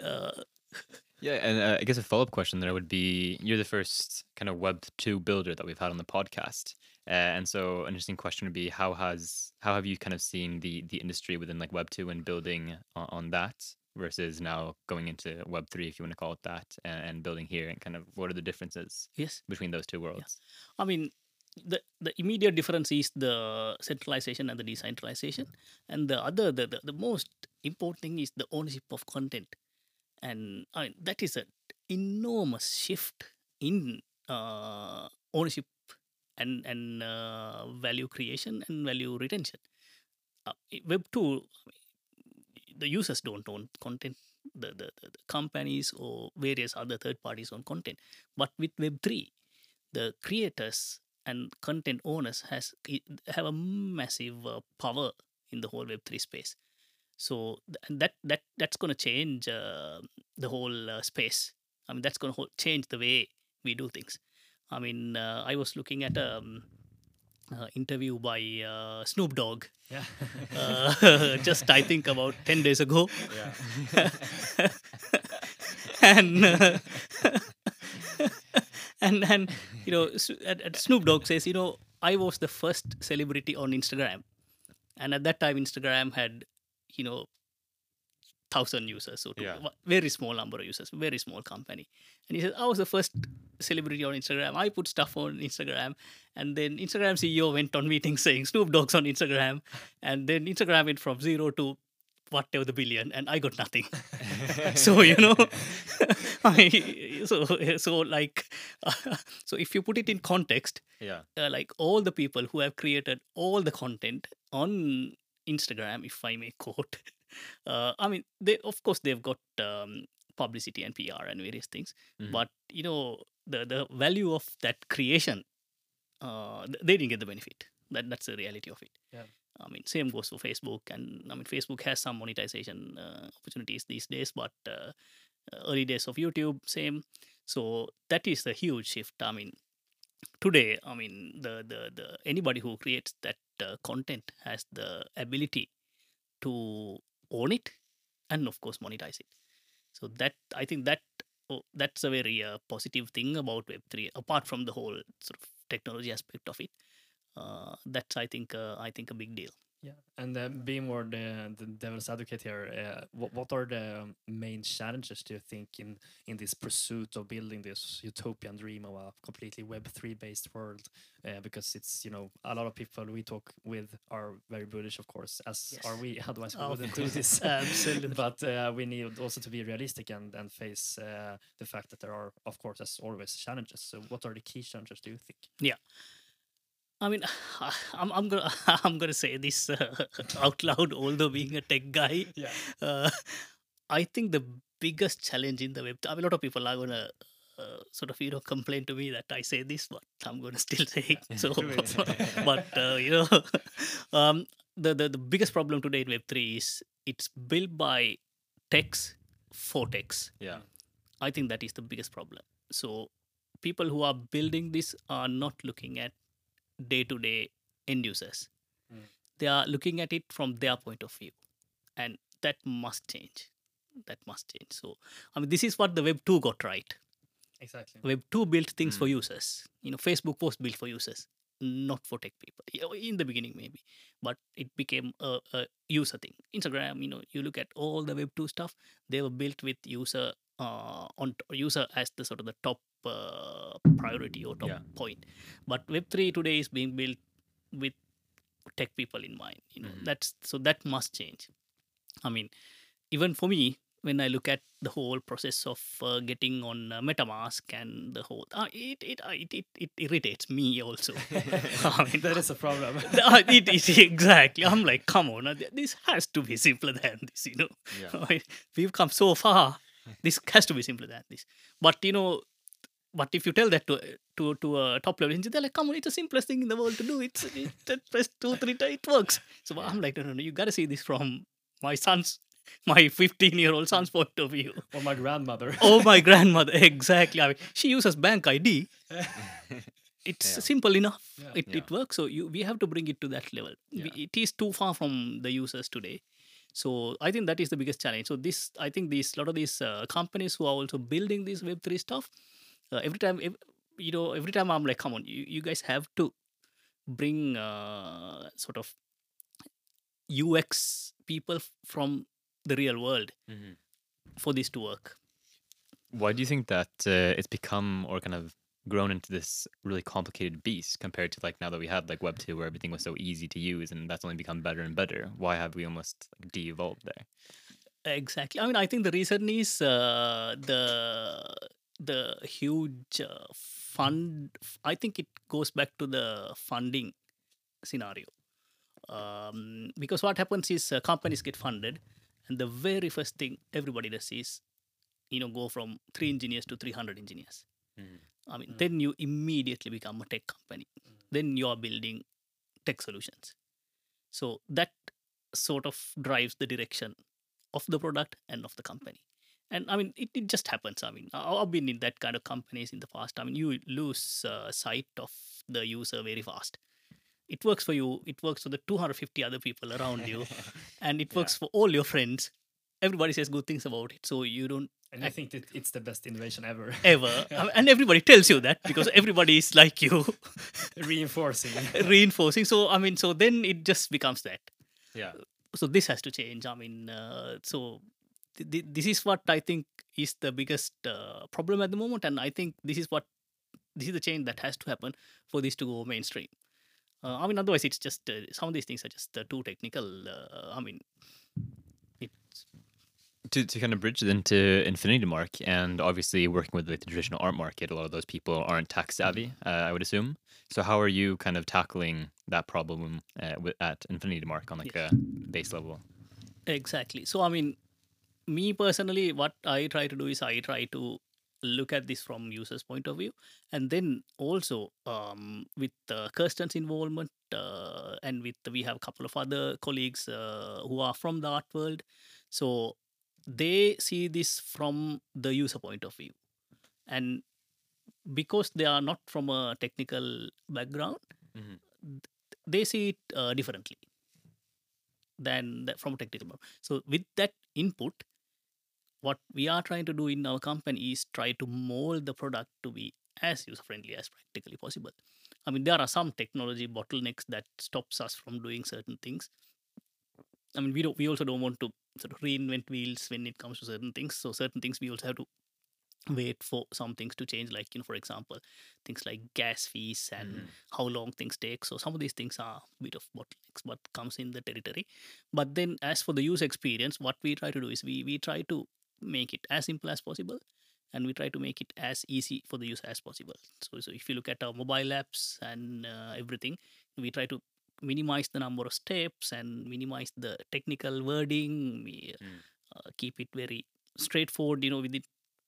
uh, Yeah, and uh, I guess a follow up question there would be you're the first kind of Web two builder that we've had on the podcast, uh, and so an interesting question would be how has how have you kind of seen the the industry within like Web two and building on, on that versus now going into Web three if you want to call it that and, and building here and kind of what are the differences yes. between those two worlds? I mean, the the immediate difference is the centralization and the decentralization, and the other the, the, the most important thing is the ownership of content, and I mean, that is an enormous shift in uh, ownership and and uh, value creation and value retention. Uh, Web two, the users don't own content. The, the, the, companies or various other third parties own content. But with Web three, the creators and content owners has have a massive uh, power in the whole web 3 space so th- that that that's going to change uh, the whole uh, space. I mean that's going to change the way we do things. I mean uh, i was looking at a um, uh, interview by uh, snoop dogg. Yeah. uh, just i think about 10 days ago. Yeah. and and and you know at, at Snoop Dogg says you know I was the first celebrity on Instagram, and at that time Instagram had you know thousand users, so to- Yeah. very small number of users, very small company. And he says I was the first celebrity on Instagram. I put stuff on Instagram, and then Instagram CEO went on meetings saying Snoop Dogg's on Instagram, and then Instagram went from zero to whatever the billion, and I got nothing. so you know, I, so so like, so if you put it in context, yeah. uh, like all the people who have created all the content on Instagram, if I may quote, uh, I mean, they of course they've got um, publicity and PR and various things, Mhm. but you know the the value of that creation, uh, they didn't get the benefit. That that's the reality of it. Yeah. I mean, same goes for Facebook, and I mean, Facebook has some monetization uh, opportunities these days, but uh, early days of YouTube, same. So that is the huge shift. I mean, today, I mean, the the the anybody who creates that content has the ability to own it, and of course monetize it. So that I think that oh, that's a very uh, positive thing about Web three, apart from the whole sort of technology aspect of it. Uh, that's I think uh, I think a big deal. Yeah, and uh, being more the, the devil's advocate here, uh, what what are the main challenges do you think in in this pursuit of building this utopian dream of a completely Web three based world? Uh, because it's you know a lot of people we talk with are very bullish, of course, as Yes. are we. Otherwise, we Of wouldn't do this. Absolutely. but uh, we need also to be realistic and and face uh, the fact that there are, of course, as always, challenges. So, what are the key challenges do you think? I mean, I'm I'm gonna I'm gonna say this uh, out loud. Although being a tech guy, Yeah. uh, I think the biggest challenge in the web. I mean, a lot of people are gonna uh, sort of you know complain to me that I say this, but I'm gonna still say it. So, but uh, you know, um, the, the the biggest problem today in Web three is it's built by techs for techs. Yeah. I think that is the biggest problem. So people who are building this are not looking at day to day end users. Mm. They are looking at it from their point of view. And that must change. That must change. So I mean this is what the web 2 got right. Exactly. Web 2 built things for users. You know, Facebook was built for users, not for tech people. In the beginning, maybe, but it became a, a user thing. Instagram, you know, you look at all the Web 2 stuff, they were built with user uh, on user as the sort of the top uh, priority or top Yeah. point. But Web 3 today is being built with tech people in mind. You know, Mhm. that's so that must change. I mean, even for me, when I look at the whole process of uh, getting on uh, MetaMask and the whole, uh, it, it, uh, it it it irritates me also. I mean, that is a problem. uh, it, it, exactly. I'm like, come on, uh, this has to be simpler than this. You know, Yeah. I mean, we've come so far. This has to be simpler than this. But you know, but if you tell that to to to a top level engineer, they're like, "Come on, it's the simplest thing in the world to do. It's it, it press two three times, it works." So I'm like, "No, no, no. You got to see this from my son's, my 15 year old son's point of view." or my grandmother. Oh, my grandmother, exactly. I mean, she uses bank ID. It's Yeah. simple enough. Yeah. It, Yeah. it works. So you we have to bring it to that level. We- It is too far from the users today. So I think that is the biggest challenge. So this, I think these lot of these uh, companies who are also building this Web three stuff, uh, every time, ev- you know, every time I'm like, come on, you, you guys have to bring uh, sort of UX people from the real world Mhm. for this to work. Why do you think that uh, it's become or kind of grown into this really complicated beast compared to like now that we have like Web two where everything was so easy to use and that's only become better and better? Why have we almost like, de-evolved there? Exactly. I mean, I think the reason is uh, the the huge uh, fund. I think it goes back to the funding scenario. Um, because what happens is uh, companies get funded, and the very first thing everybody does is, you know, go from three engineers to three hundred engineers. Mhm. I mean, then you immediately become a tech company. Then you are building tech solutions. So that sort of drives the direction of the product and of the company. And I mean, it, it just happens. I mean, I've been in that kind of companies in the past. I mean, you lose uh, sight of the user very fast. It works for you, it works for the 250 other people around you, and it works for all your friends. Everybody says good things about it. So you don't And I think that it's the best innovation ever. ever, mean, and everybody tells you that because everybody is like you, Reinforcing. reinforcing. So, I mean, so then it just becomes that. Yeah. so this has to change i mean uh, so th- th- this is what i think is the biggest uh, problem at the moment and i think this is what this is the change that has to happen for this to go mainstream uh, i mean otherwise it's just uh, some of these things are just uh, too technical uh, i mean it's to, to kind of bridge it into Nfinitymark and obviously working with like, the traditional art market, a lot of those people aren't tax savvy, uh, I would assume. So how are you kind of tackling that problem uh, with, at Nfinitymark on like a base level? Exactly. So, I mean, me personally, what I try to do is I try to look at this from users' point of view, and then also um, with uh, Kirsten's involvement, uh, and with we have a couple of other colleagues uh, who are from the art world, so they see this from the user point of view, and because they are not from a technical background, Mhm. they see it uh, differently than the, from a technical background. So with that input, what we are trying to do in our company is try to mold the product to be as user friendly as practically possible. I mean, there are some technology bottlenecks that stops us from doing certain things. I mean, we don't. We also don't want to sort of reinvent wheels when it comes to certain things. So certain things we also have to wait for some things to change. Like you know, for example, things like gas fees and mm-hmm. how long things take. So some of these things are a bit of bottlenecks, but comes in the territory. But then, as for the user experience, what we try to do is we we try to make it as simple as possible, and we try to make it as easy for the user as possible. So, so if you look at our mobile apps and uh, everything, we try to minimize the number of steps and minimize the technical wording. We Mm. uh, keep it very straightforward. You know, within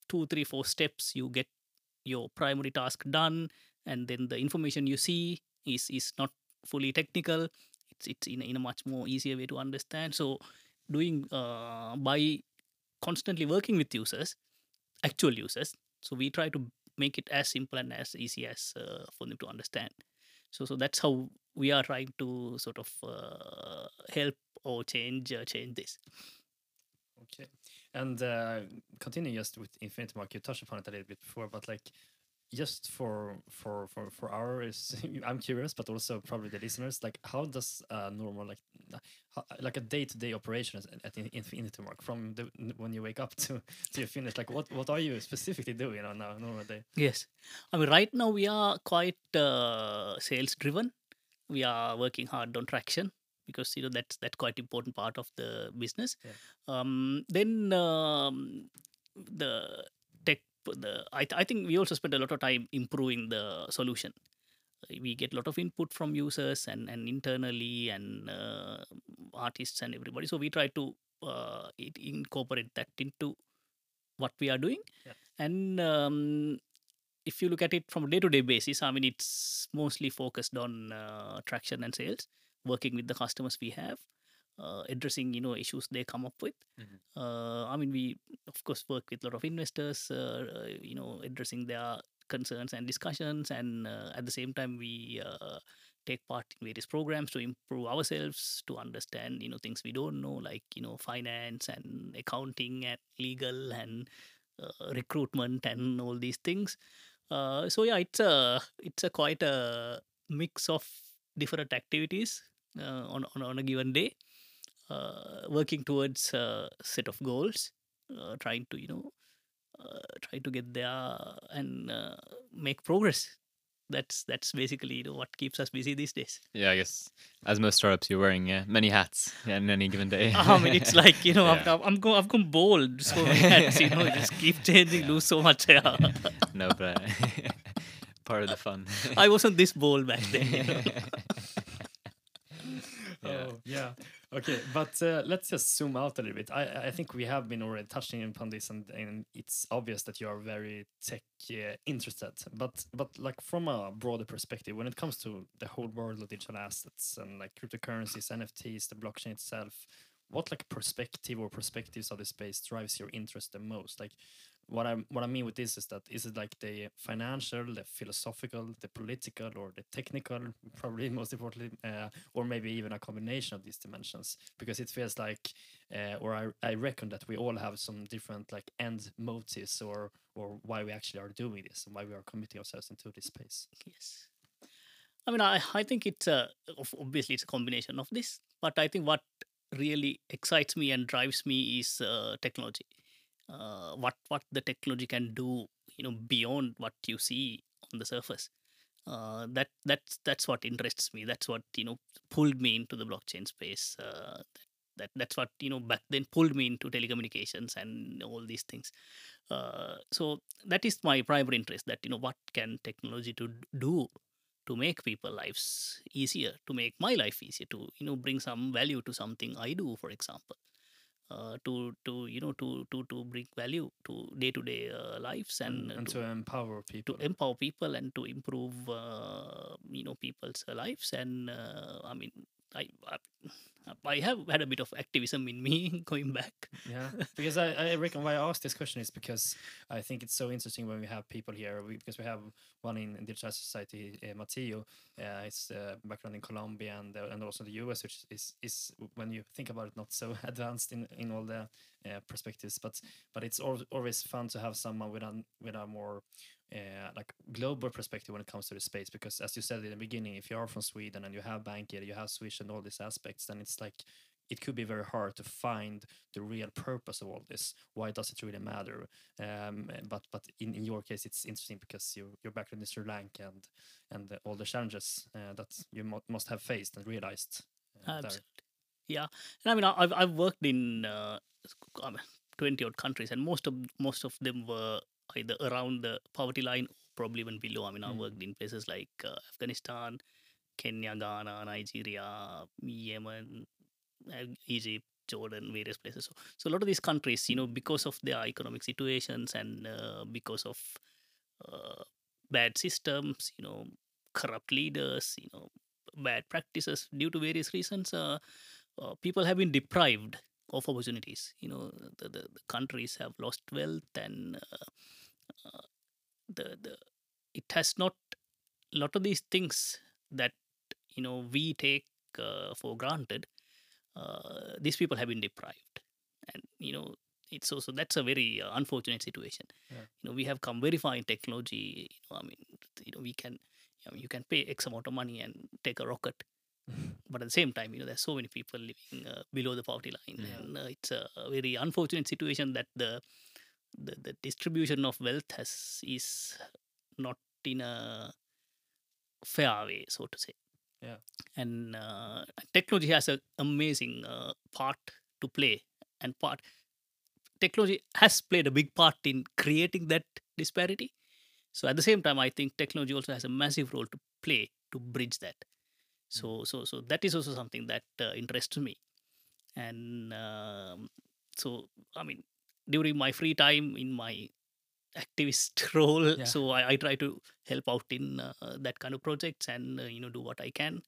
two, three, four steps, you get your primary task done, and then the information you see is is not fully technical. It's it's in a, in a much more easier way to understand. So, doing uh, by constantly working with users, actual users. So we try to make it as simple and as easy as uh, for them to understand. So so that's how we are trying to sort of uh, help or change uh, change this. Okay. And uh, continue just with Nfinitymark. You touched upon it a little bit before, but like just for for for for ours, I'm curious, but also probably the listeners. Like, how does a normal like how, like a day to day operation at- at In- Nfinitymark from the when you wake up to to you finish? Like, what what are you specifically doing on a normal day? Yes, I mean right now we are quite uh, sales driven. We are working hard on traction because you know that's that's quite important part of the business. Yeah. Um, then um, the the I, th- I think we also spend a lot of time improving the solution. We get a lot of input from users and and internally and uh, artists and everybody. So we try to uh, it, incorporate that into what we are doing. Yeah. And um, if you look at it from a day-to-day basis, I mean, it's mostly focused on uh, traction and sales, working with the customers we have, uh, addressing you know issues they come up with. Mhm. Uh, I mean, we of course work with a lot of investors, uh, uh, you know, addressing their concerns and discussions, and uh, at the same time we uh, take part in various programs to improve ourselves to understand you know things we don't know like you know finance and accounting and legal and uh, recruitment and all these things uh, so yeah it's a it's a quite a mix of different activities uh, on, on on a given day working towards a set of goals uh, trying to you know uh, try to get there and uh, make progress that's that's basically you know what keeps us busy these days Yeah, I guess as most startups, you're wearing uh, many hats in any given day. I mean, it's like you know, Yeah. I've, I'm go, I've gone bold so many hats, you know, just keep changing, lose so much hair. no, but uh, part of the fun. I wasn't this bold back then. You know? Yeah. Oh, yeah. Okay, but uh, let's just zoom out a little bit. I I think we have been already touching upon this, and, and it's obvious that you are very tech uh, interested. But but like from a broader perspective, when it comes to the whole world of digital assets and like cryptocurrencies, NFTs, the blockchain itself, what like perspective or perspectives of the space drives your interest the most? Like what I what I mean with this is that is it like the financial, the philosophical, the political, or the technical? Probably most importantly, uh, or maybe even a combination of these dimensions. Because it feels like, uh, or I I reckon that we all have some different like end motives or or why we actually are doing this and why we are committing ourselves into this space. yes. I mean, I, I think it's of- obviously it's a combination of this, but I think what really excites me and drives me is uh, technology. Uh, what what the technology can do, you know, beyond what you see on the surface. Uh, that that's that's what interests me. That's what you know pulled me into the blockchain space. Uh, that that's what you know back then pulled me into telecommunications and all these things. Uh, so that is my primary interest. That you know what can technology to do to make people lives easier, to make my life easier, to you know bring some value to something I do, for example. Uh, to to you know to to to bring value to day to day lives and, and, uh, and to, to empower people. to empower people and to improve uh, you know people's lives and uh, i mean I, I have had a bit of activism in me going back Yeah, because I, I reckon why I asked this question is because I think it's so interesting when we have people here we, because we have one in, in Digital Society, uh, Matteo. Uh, uh, background in Colombia and uh, and also the US, which is is when you think about it not so advanced in in all the uh, perspectives, but but it's al- always fun to have someone with a with a more uh, like global perspective when it comes to the space because as you said in the beginning if you are from sweden and you have BankID you have swish and all these aspects then it's like it could be very hard to find the real purpose of all this. Why does it really matter? Um, but but in, in your case it's interesting because you, your background in sri lanka and and all the challenges uh, that you mo- must have faced and realized uh, absolutely yeah. And i mean i've, I've worked in uh, 20 odd countries and most of most of them were either around the poverty line, probably even below. I mean, I Mm. worked in places like uh, Afghanistan, Kenya, Ghana, Nigeria, Yemen, uh, Egypt, Jordan, various places. So, so a lot of these countries, you know, because of their economic situations and uh, because of uh, bad systems, you know, corrupt leaders, you know, bad practices due to various reasons, uh, uh, people have been deprived of opportunities. You know, the, the, the countries have lost wealth and uh, the the it has not a lot of these things that you know we take uh, for granted. Uh, these people have been deprived, and you know it's also that's a very uh, unfortunate situation. Yeah. You know, we have come very far in technology. You know, I mean, you know, we can you, know, you can pay X amount of money and take a rocket but at the same time you know there's so many people living uh, below the poverty line Yeah. and uh, it's a very unfortunate situation that the, the the distribution of wealth has is not in a fair way so to say. Yeah. and uh, technology has an amazing uh, part to play and part technology has played a big part in creating that disparity. So at the same time i think technology also has a massive role to play to bridge that. So so so that is also something that uh, interests me. And um, so i mean during my free time in my activist role. Yeah. so I, I try to help out in uh, that kind of projects and uh, you know do what i can.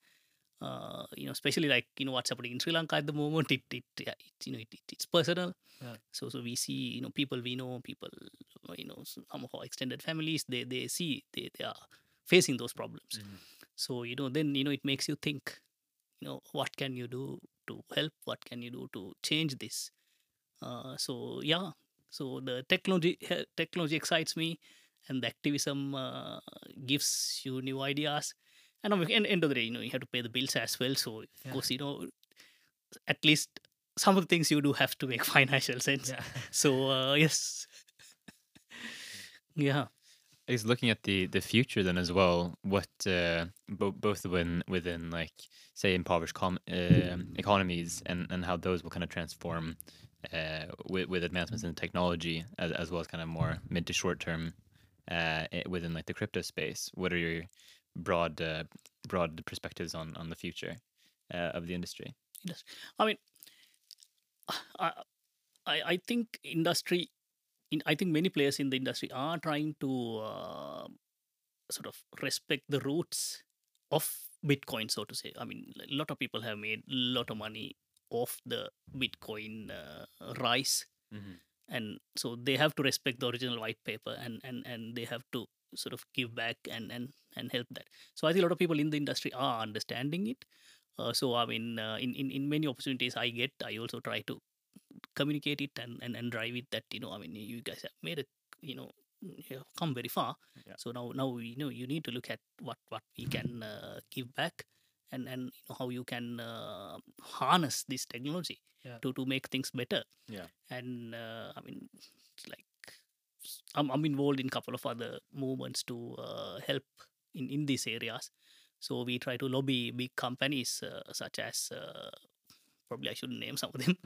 Uh, you know especially like you know what's happening in sri lanka at the moment it it, yeah, it you know it, it, it's personal. Yeah. so so we see you know people we know people you know some of our extended families they they see they, they are facing those problems. So you know then you know it makes you think you know what can you do to help? What can you do to change this uh, so yeah. So the technology technology excites me and the activism uh, gives you new ideas. And at the end, of the day you know you have to pay the bills as well. So of Yeah. course you know at least some of the things you do have to make financial sense. Yeah. so uh, yes. Yeah. I guess looking at the the future then as well, what uh, bo- both within within like say impoverished com- uh, economies and and how those will kind of transform uh, with with advancements in technology as as well as kind of more mid to short term uh, within like the crypto space. What are your broad uh, broad perspectives on on the future uh, of the industry? industry. I mean, I, I, I think industry, in, I think many players in the industry are trying to uh, sort of respect the roots of Bitcoin, so to say. I mean, a lot of people have made a lot of money off the Bitcoin uh, rise, and so they have to respect the original white paper, and and and they have to sort of give back and and and help that. So I think a lot of people in the industry are understanding it. Uh, so I mean, uh, in, in in many opportunities I get, I also try to communicate it and, and and drive it. That you know, I mean, you guys have made it, you know, you have come very far. Yeah. So now now you know you need to look at what what we can uh, give back, and and you know, how you can uh, harness this technology Yeah. to to make things better. Yeah. And uh, I mean, it's like I'm I'm involved in a couple of other movements to uh, help in in these areas. So we try to lobby big companies uh, such as uh, probably I shouldn't name some of them.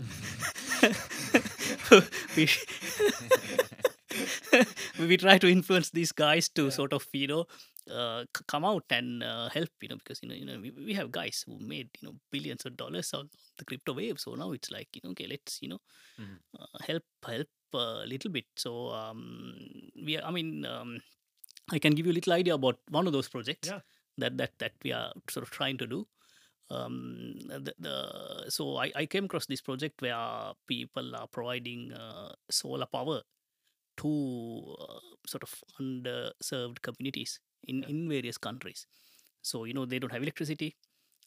we, we try to influence these guys to Yeah. sort of you know uh, c- come out and uh, help you know because you know you know we, we have guys who made you know billions of dollars on the crypto wave so now it's like you know okay let's you know Mhm. uh, help help a little bit so um we are, i mean um i can give you a little idea about one of those projects Yeah. that that that we are sort of trying to do um the, the so I, I came across this project where people are providing uh, solar power to uh, sort of underserved communities in Yeah. in various countries so you know they don't have electricity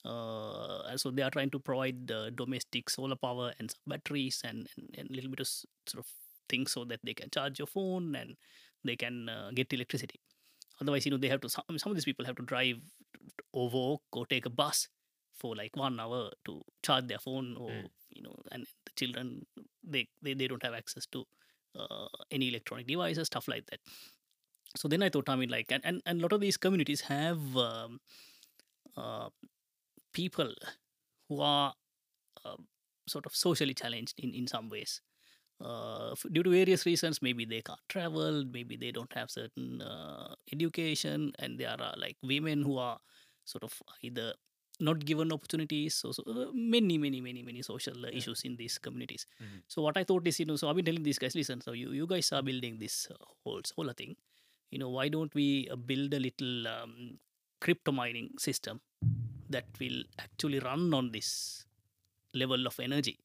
uh, so they are trying to provide uh, domestic solar power and some batteries and, and, and a little bit of sort of things so that they can charge your phone and they can uh, get electricity otherwise you know they have to some, some of these people have to drive over or take a bus for like one hour to charge their phone or Mm. you know and the children they, they they don't have access to uh, any electronic devices stuff like that so then i thought i mean like and, and, and a lot of these communities have um, uh, people who are uh, sort of socially challenged in, in some ways uh, due to various reasons, maybe they can't travel, maybe they don't have certain uh, education, and there are like women who are sort of either not given opportunities. So, so uh, many, many, many, many social uh, issues in these communities. Mhm. So what I thought is, you know, so I've been telling these guys, listen, so you you guys are building this uh, whole solar thing. You know, why don't we uh, build a little um, crypto mining system that will actually run on this level of energy?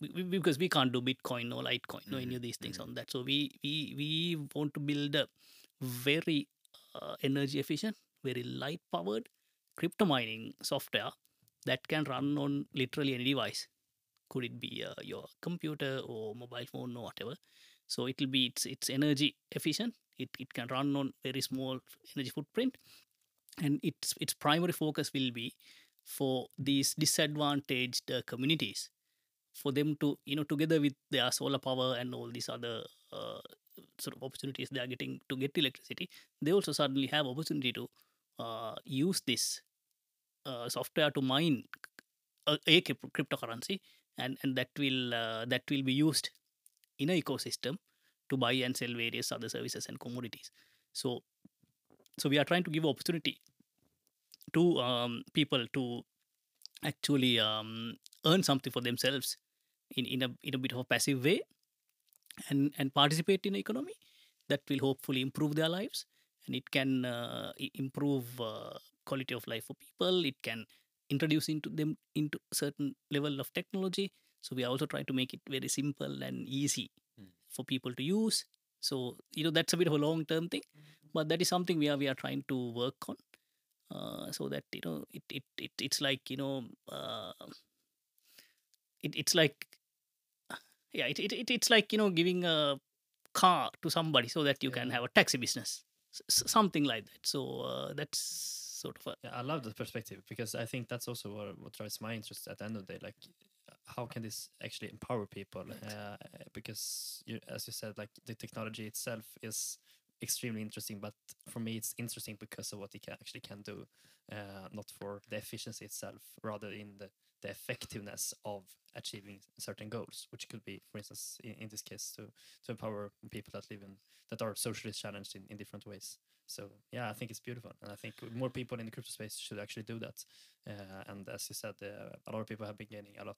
we- because we can't do Bitcoin or Litecoin or any Mhm, of these things on that. So we we we want to build a very uh, energy efficient, very light powered crypto mining software that can run on literally any device. Could it be uh, your computer or mobile phone or whatever? So it will be it's it's energy efficient. It it can run on very small energy footprint, and its its primary focus will be for these disadvantaged uh, communities for them to you know together with their solar power and all these other uh, sort of opportunities they are getting to get electricity they also suddenly have opportunity to uh, use this uh, software to mine a, a cryptocurrency and and that will uh, that will be used in an ecosystem to buy and sell various other services and commodities. So so we are trying to give opportunity to um, people to actually um, earn something for themselves in, in a in a bit of a passive way and and participate in the economy that will hopefully improve their lives and it can uh, improve uh, quality of life for people. It can introduce into them into certain level of technology so we are also trying to make it very simple and easy Mm. for people to use so you know that's a bit of a long term thing but that is something we are we are trying to work on uh, so that you know it, it, it it's like you know uh, it, it's like yeah it, it, it it's like you know giving a car to somebody so that you can have a taxi business s- something like that so uh, that's sort of a Yeah, I love the perspective because I think that's also what, what drives my interest at the end of the day. Like, how can this actually empower people? Uh, because, you, as you said, like the technology itself is extremely interesting, but for me, it's interesting because of what it can, actually can do, uh, not for the efficiency itself, rather in the, the effectiveness of achieving certain goals, which could be, for instance, in, in this case, to to empower people that live in that are socially challenged in, in different ways. So yeah, I think it's beautiful, and I think more people in the crypto space should actually do that. Uh, and as you said, uh, a lot of people have been gaining a lot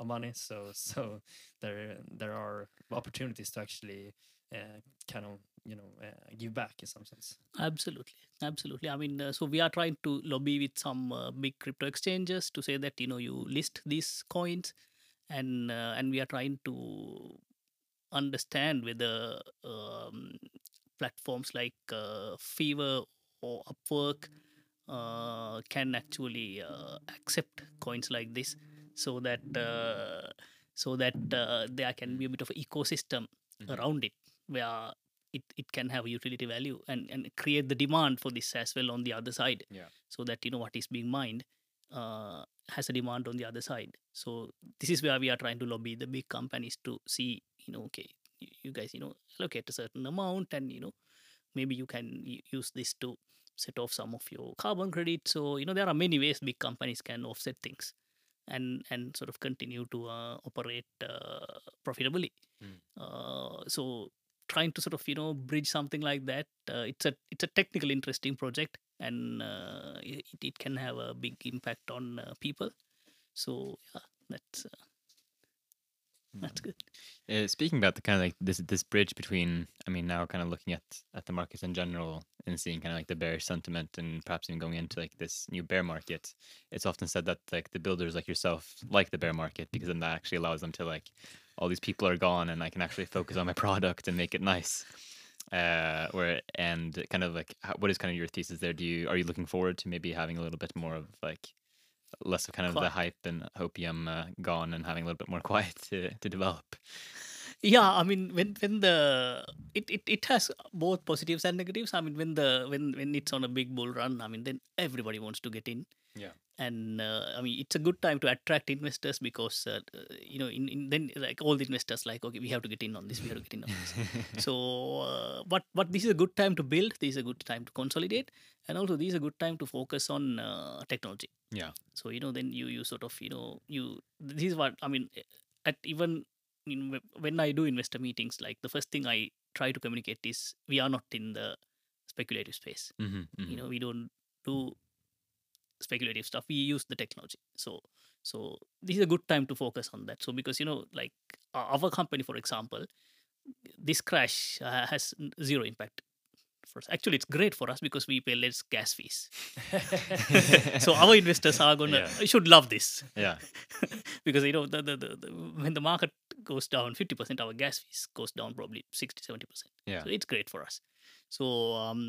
of money, so so there there are opportunities to actually uh, kind of you know uh, give back in some sense. Absolutely, absolutely. I mean, uh, so we are trying to lobby with some uh, big crypto exchanges to say that you know you list these coins, and uh, and we are trying to understand whether um, platforms like uh, Fiverr or Upwork can actually accept coins like this, so that uh, so that uh, there can be a bit of an ecosystem Mhm. around it where it, it can have utility value and, and create the demand for this as well on the other side Yeah. so that you know what is being mined uh, has a demand on the other side so this is where we are trying to lobby the big companies to see you know okay you, you guys you know allocate a certain amount and you know maybe you can use this to set off some of your carbon credits. so you know there are many ways big companies can offset things and and sort of continue to uh, operate uh, profitably Mm. uh, so trying to sort of you know bridge something like that uh, it's a it's a technical interesting project and uh, it, it can have a big impact on uh, people so yeah that's uh, that's good Uh, speaking about the kind of like this this bridge between, I mean, now kind of looking at at the markets in general and seeing kind of like the bearish sentiment and perhaps even going into like this new bear market, it's often said that like the builders like yourself like the bear market because then that actually allows them to like all these people are gone and I can actually focus on my product and make it nice. Uh, where and kind of like how, what is kind of your thesis there? Do you are you looking forward to maybe having a little bit more of like less of kind of the hype and hopium uh, gone and having a little bit more quiet to to develop? yeah i mean when when the it, it, it has both positives and negatives i mean when the when when it's on a big bull run i mean then everybody wants to get in Yeah. And uh, i mean it's a good time to attract investors because uh, uh, you know in, in then like all the investors like okay we have to get in on this we have to get in on this so uh, but but this is a good time to build this is a good time to consolidate and also this is a good time to focus on uh, technology Yeah. so you know then you you sort of you know you this is what i mean at even in, when I do investor meetings, like the first thing I try to communicate is we are not in the speculative space. hmm You know, we don't do speculative stuff. We use the technology. So, so this is a good time to focus on that. So because you know, like our company, for example, this crash uh, has zero impact. For us. Actually, it's great for us because we pay less gas fees. so our investors are gonna Yeah. should love this yeah. because you know the, the, the, the when the market goes down 50% our gas fees goes down probably 60 70% Yeah. so it's great for us so um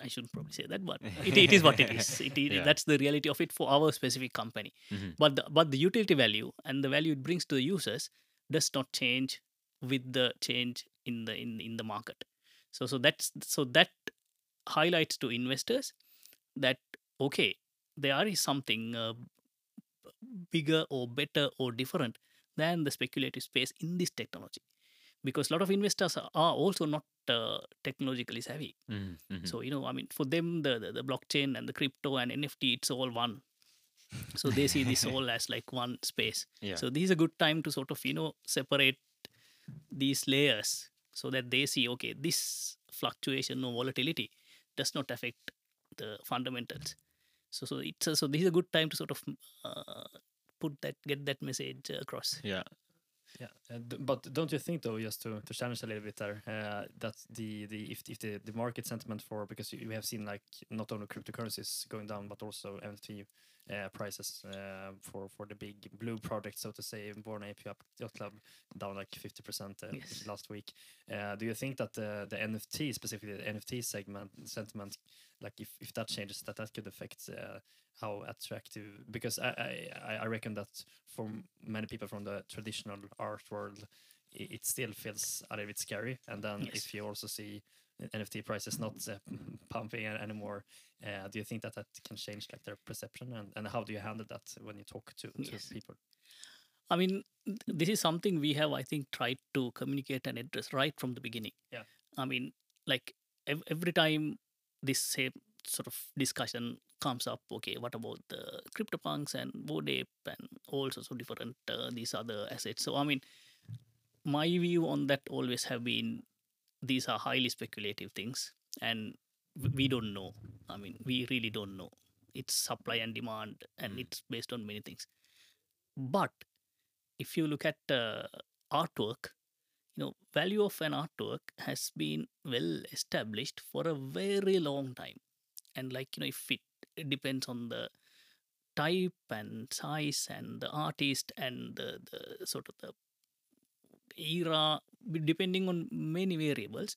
i shouldn't probably say that but it, it is what it is it, it- Yeah. that's the reality of it for our specific company Mhm. but the, but the utility value and the value it brings to the users does not change with the change in the in, in the market so so that's so that highlights to investors that okay there is something uh, bigger or better or different than the speculative space in this technology because a lot of investors are also not uh, technologically savvy Mhm, mhm. so you know i mean for them the, the the blockchain and the crypto and nft it's all one so they see this all as like one space yeah. so this is a good time to sort of you know separate these layers so that they see okay this fluctuation or volatility does not affect the fundamentals so so it's a, so this is a good time to sort of uh, put that get that message across yeah. Yeah, uh, but don't you think though, just to, to challenge a little bit there, uh, that the the if if the, the market sentiment for because you- we have seen like not only cryptocurrencies going down but also NFT uh, prices uh, for for the big blue projects, so to say, Bored Ape Yacht Club down like fifty percent uh, Yes. last week. Uh, do you think that the the NFT specifically the NFT segment sentiment, like if if that changes, that that could affect uh, how attractive? Because I I I- reckon that for many people from the traditional art world, it still feels a little bit scary. And then Yes. if you also see NFT prices not uh, pumping anymore, uh, do you think that that can change like their perception? And, and how do you handle that when you talk to, to Yes. people? I mean, th- this is something we have, I think, tried to communicate and address right from the beginning. Yeah. I mean, like ev- every time this same sort of discussion comes up, okay, what about the CryptoPunks and Bored and all sorts of different uh, these other assets? So, I mean, my view on that always have been these are highly speculative things and we don't know. I mean, we really don't know. It's supply and demand, and Mm. it's based on many things. But if you look at uh, artwork, you know, value of an artwork has been well established for a very long time, and like you know, if it, it depends on the type and size and the artist and the, the sort of the era, depending on many variables,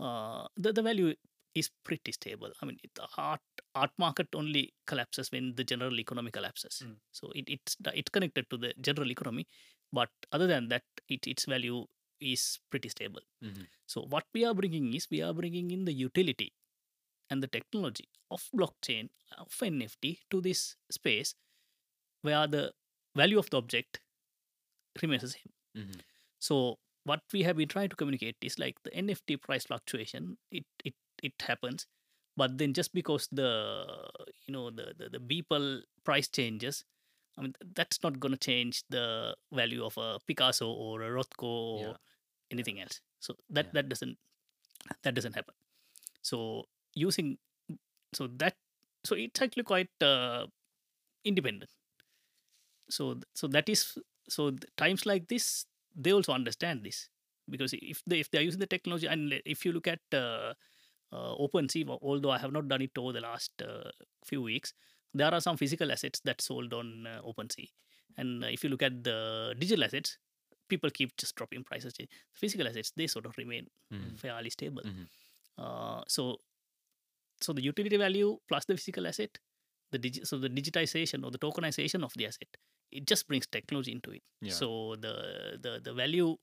uh, the the value is pretty stable. I mean, the art art market only collapses when the general economy collapses. Mm. So it, it's it's connected to the general economy, but other than that, it, its value is pretty stable. Mhm. So what we are bringing is we are bringing in the utility and the technology of blockchain of NFT to this space where the value of the object remains the same. Mhm. So what we have been trying to communicate is like the NFT price fluctuation. It it it happens, but then just because the you know the the, the Beeple price changes, I mean that's not going to change the value of a Picasso or a Rothko or Yeah. anything else. So that Yeah. that doesn't that doesn't happen. So using so that so it's actually quite uh, independent. So so that is so times like this they also understand this because if they if they are using the technology and if you look at uh, uh, OpenSea, although I have not done it over the last uh, few weeks, there are some physical assets that sold on uh, OpenSea, and uh, if you look at the digital assets, people keep just dropping prices. Physical assets they sort of remain Mhm. fairly stable. Mhm. Uh, so so the utility value plus the physical asset, the digi- so the digitization or the tokenization of the asset, it just brings technology into it. Yeah. So the the the value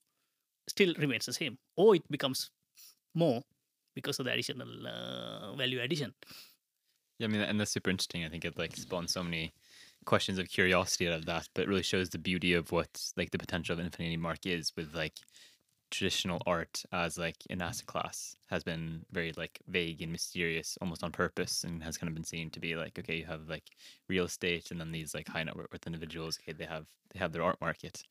still remains the same, or it becomes more because of the additional uh, value addition. Yeah, I mean, and that's super interesting. I think it like spawns so many questions of curiosity out of that, but really shows the beauty of what like the potential of Nfinitymark is with like traditional art as like an asset class has been very like vague and mysterious almost on purpose and has kind of been seen to be like okay you have like real estate and then these like high net worth individuals okay they have they have their art market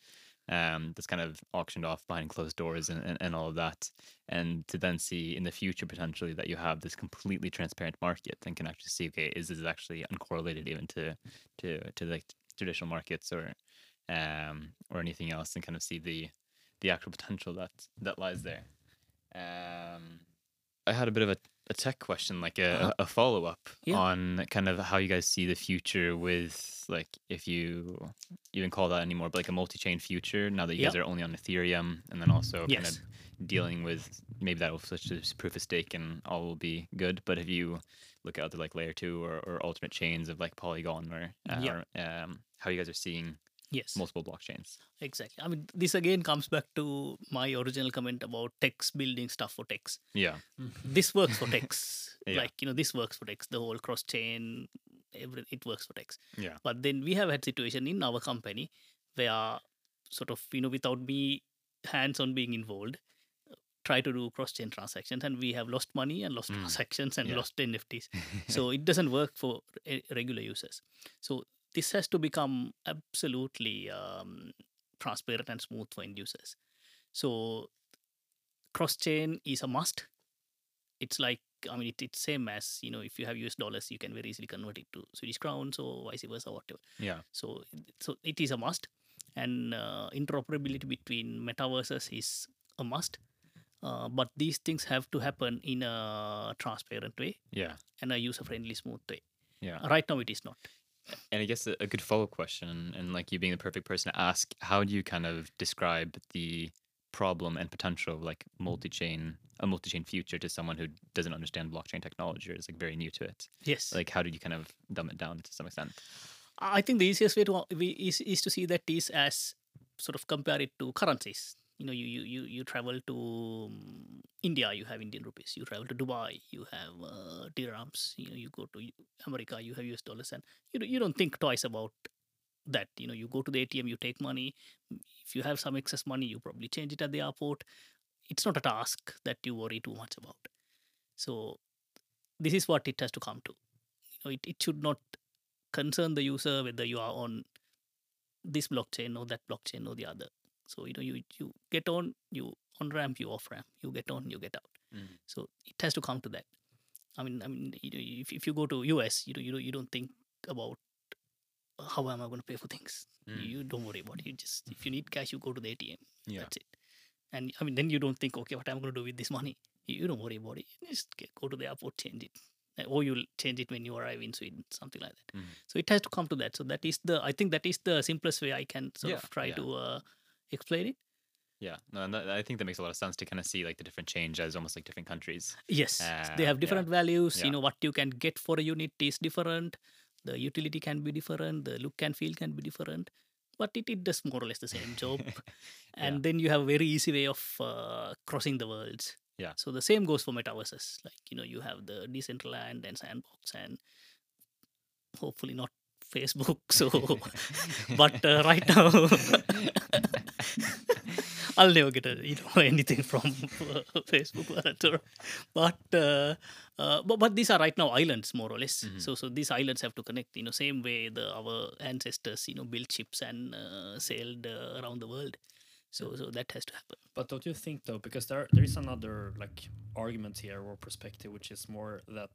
um, that's kind of auctioned off behind closed doors and, and, and all of that. And to then see in the future potentially that you have this completely transparent market and can actually see, okay, is this actually uncorrelated even to to to like traditional markets or um or anything else and kind of see the the actual potential that that lies there. Um I had a bit of a, a tech question, like a, Uh-huh. a follow up Yeah. on kind of how you guys see the future with like if you even call that anymore, but like a multi chain future now that you guys are only on Ethereum and then also kind of dealing with maybe that will switch to proof of stake and all will be good. But if you look at other like layer two or, or alternate chains of like Polygon or, uh, or um, how you guys are seeing Yes. multiple blockchains. Exactly. I mean, this again comes back to my original comment about techs building stuff for techs. Yeah. This works for techs. Yeah. Like, you know, this works for techs. The whole cross chain, every it works for techs. Yeah. But then we have had situation in our company where sort of, you know, without me hands on being involved, try to do cross chain transactions and we have lost money and lost Mm. transactions and Yeah. lost NFTs. so it doesn't work for re- regular users. So this has to become absolutely um, transparent and smooth for end users. So cross chain is a must. It's like I mean it, it's same as you know if you have US dollars you can very easily convert it to Swedish crowns or vice versa whatever. Yeah. So so it is a must, and uh, interoperability between metaverses is a must. Uh, but these things have to happen in a transparent way Yeah. and a user friendly smooth way. Yeah. Right now it is not. And I guess a, a good follow up question, and like you being the perfect person to ask, how do you kind of describe the problem and potential of like multi chain, a multi chain future to someone who doesn't understand blockchain technology or is like very new to it? Yes. Like, how did you kind of dumb it down to some extent? I think the easiest way to we- is, is to see that is as sort of compare it to currencies. You know, you you you, you travel to um, India, you have Indian rupees. You travel to Dubai, you have uh, dirhams. You know, you go to America, you have US dollars, and you you don't think twice about that. You know, you go to the ATM, you take money. If you have some excess money, you probably change it at the airport. It's not a task that you worry too much about. So, this is what it has to come to. You know, it, it should not concern the user whether you are on this blockchain or that blockchain or the other. So you know you you get on, you on ramp, you off ramp, you get on, you get out. Mhm. So it has to come to that. I mean, I mean, you know, if if you go to US, you know, you don't you don't think about how am I going to pay for things. Mm. You don't worry about it. You just if you need cash, you go to the ATM. Yeah. That's it. And I mean, then you don't think, okay, what am I going to do with this money? You, don't worry about it. You just get, go to the airport, change it, Uh, or you'll change it when you arrive in Sweden, something like that. Mhm. So it has to come to that. So that is the I think that is the simplest way I can sort Yeah, of try yeah. to uh, explain it. Yeah. No, and that, I think that makes a lot of sense to kind of see like the different change as almost like different countries. Yes, Uh, they have yeah. different values. Yeah. You know what you can get for a unit is different. The utility can be different. The look and feel can be different. But it, it does more or less the same job. and then you have a very easy way of uh, crossing the worlds. Yeah. So the same goes for metaverses. Like you know, you have the Decentraland and Sandbox, and hopefully not Facebook. So, but uh, right now, I'll never get a, you know anything from uh, Facebook or. But, uh, uh, but but these are right now islands more or less. Mhm. So so these islands have to connect. You know, same way the our ancestors you know built ships and uh, sailed uh, around the world. So so that has to happen. But don't you think though, because there there is another like argument here or perspective, which is more that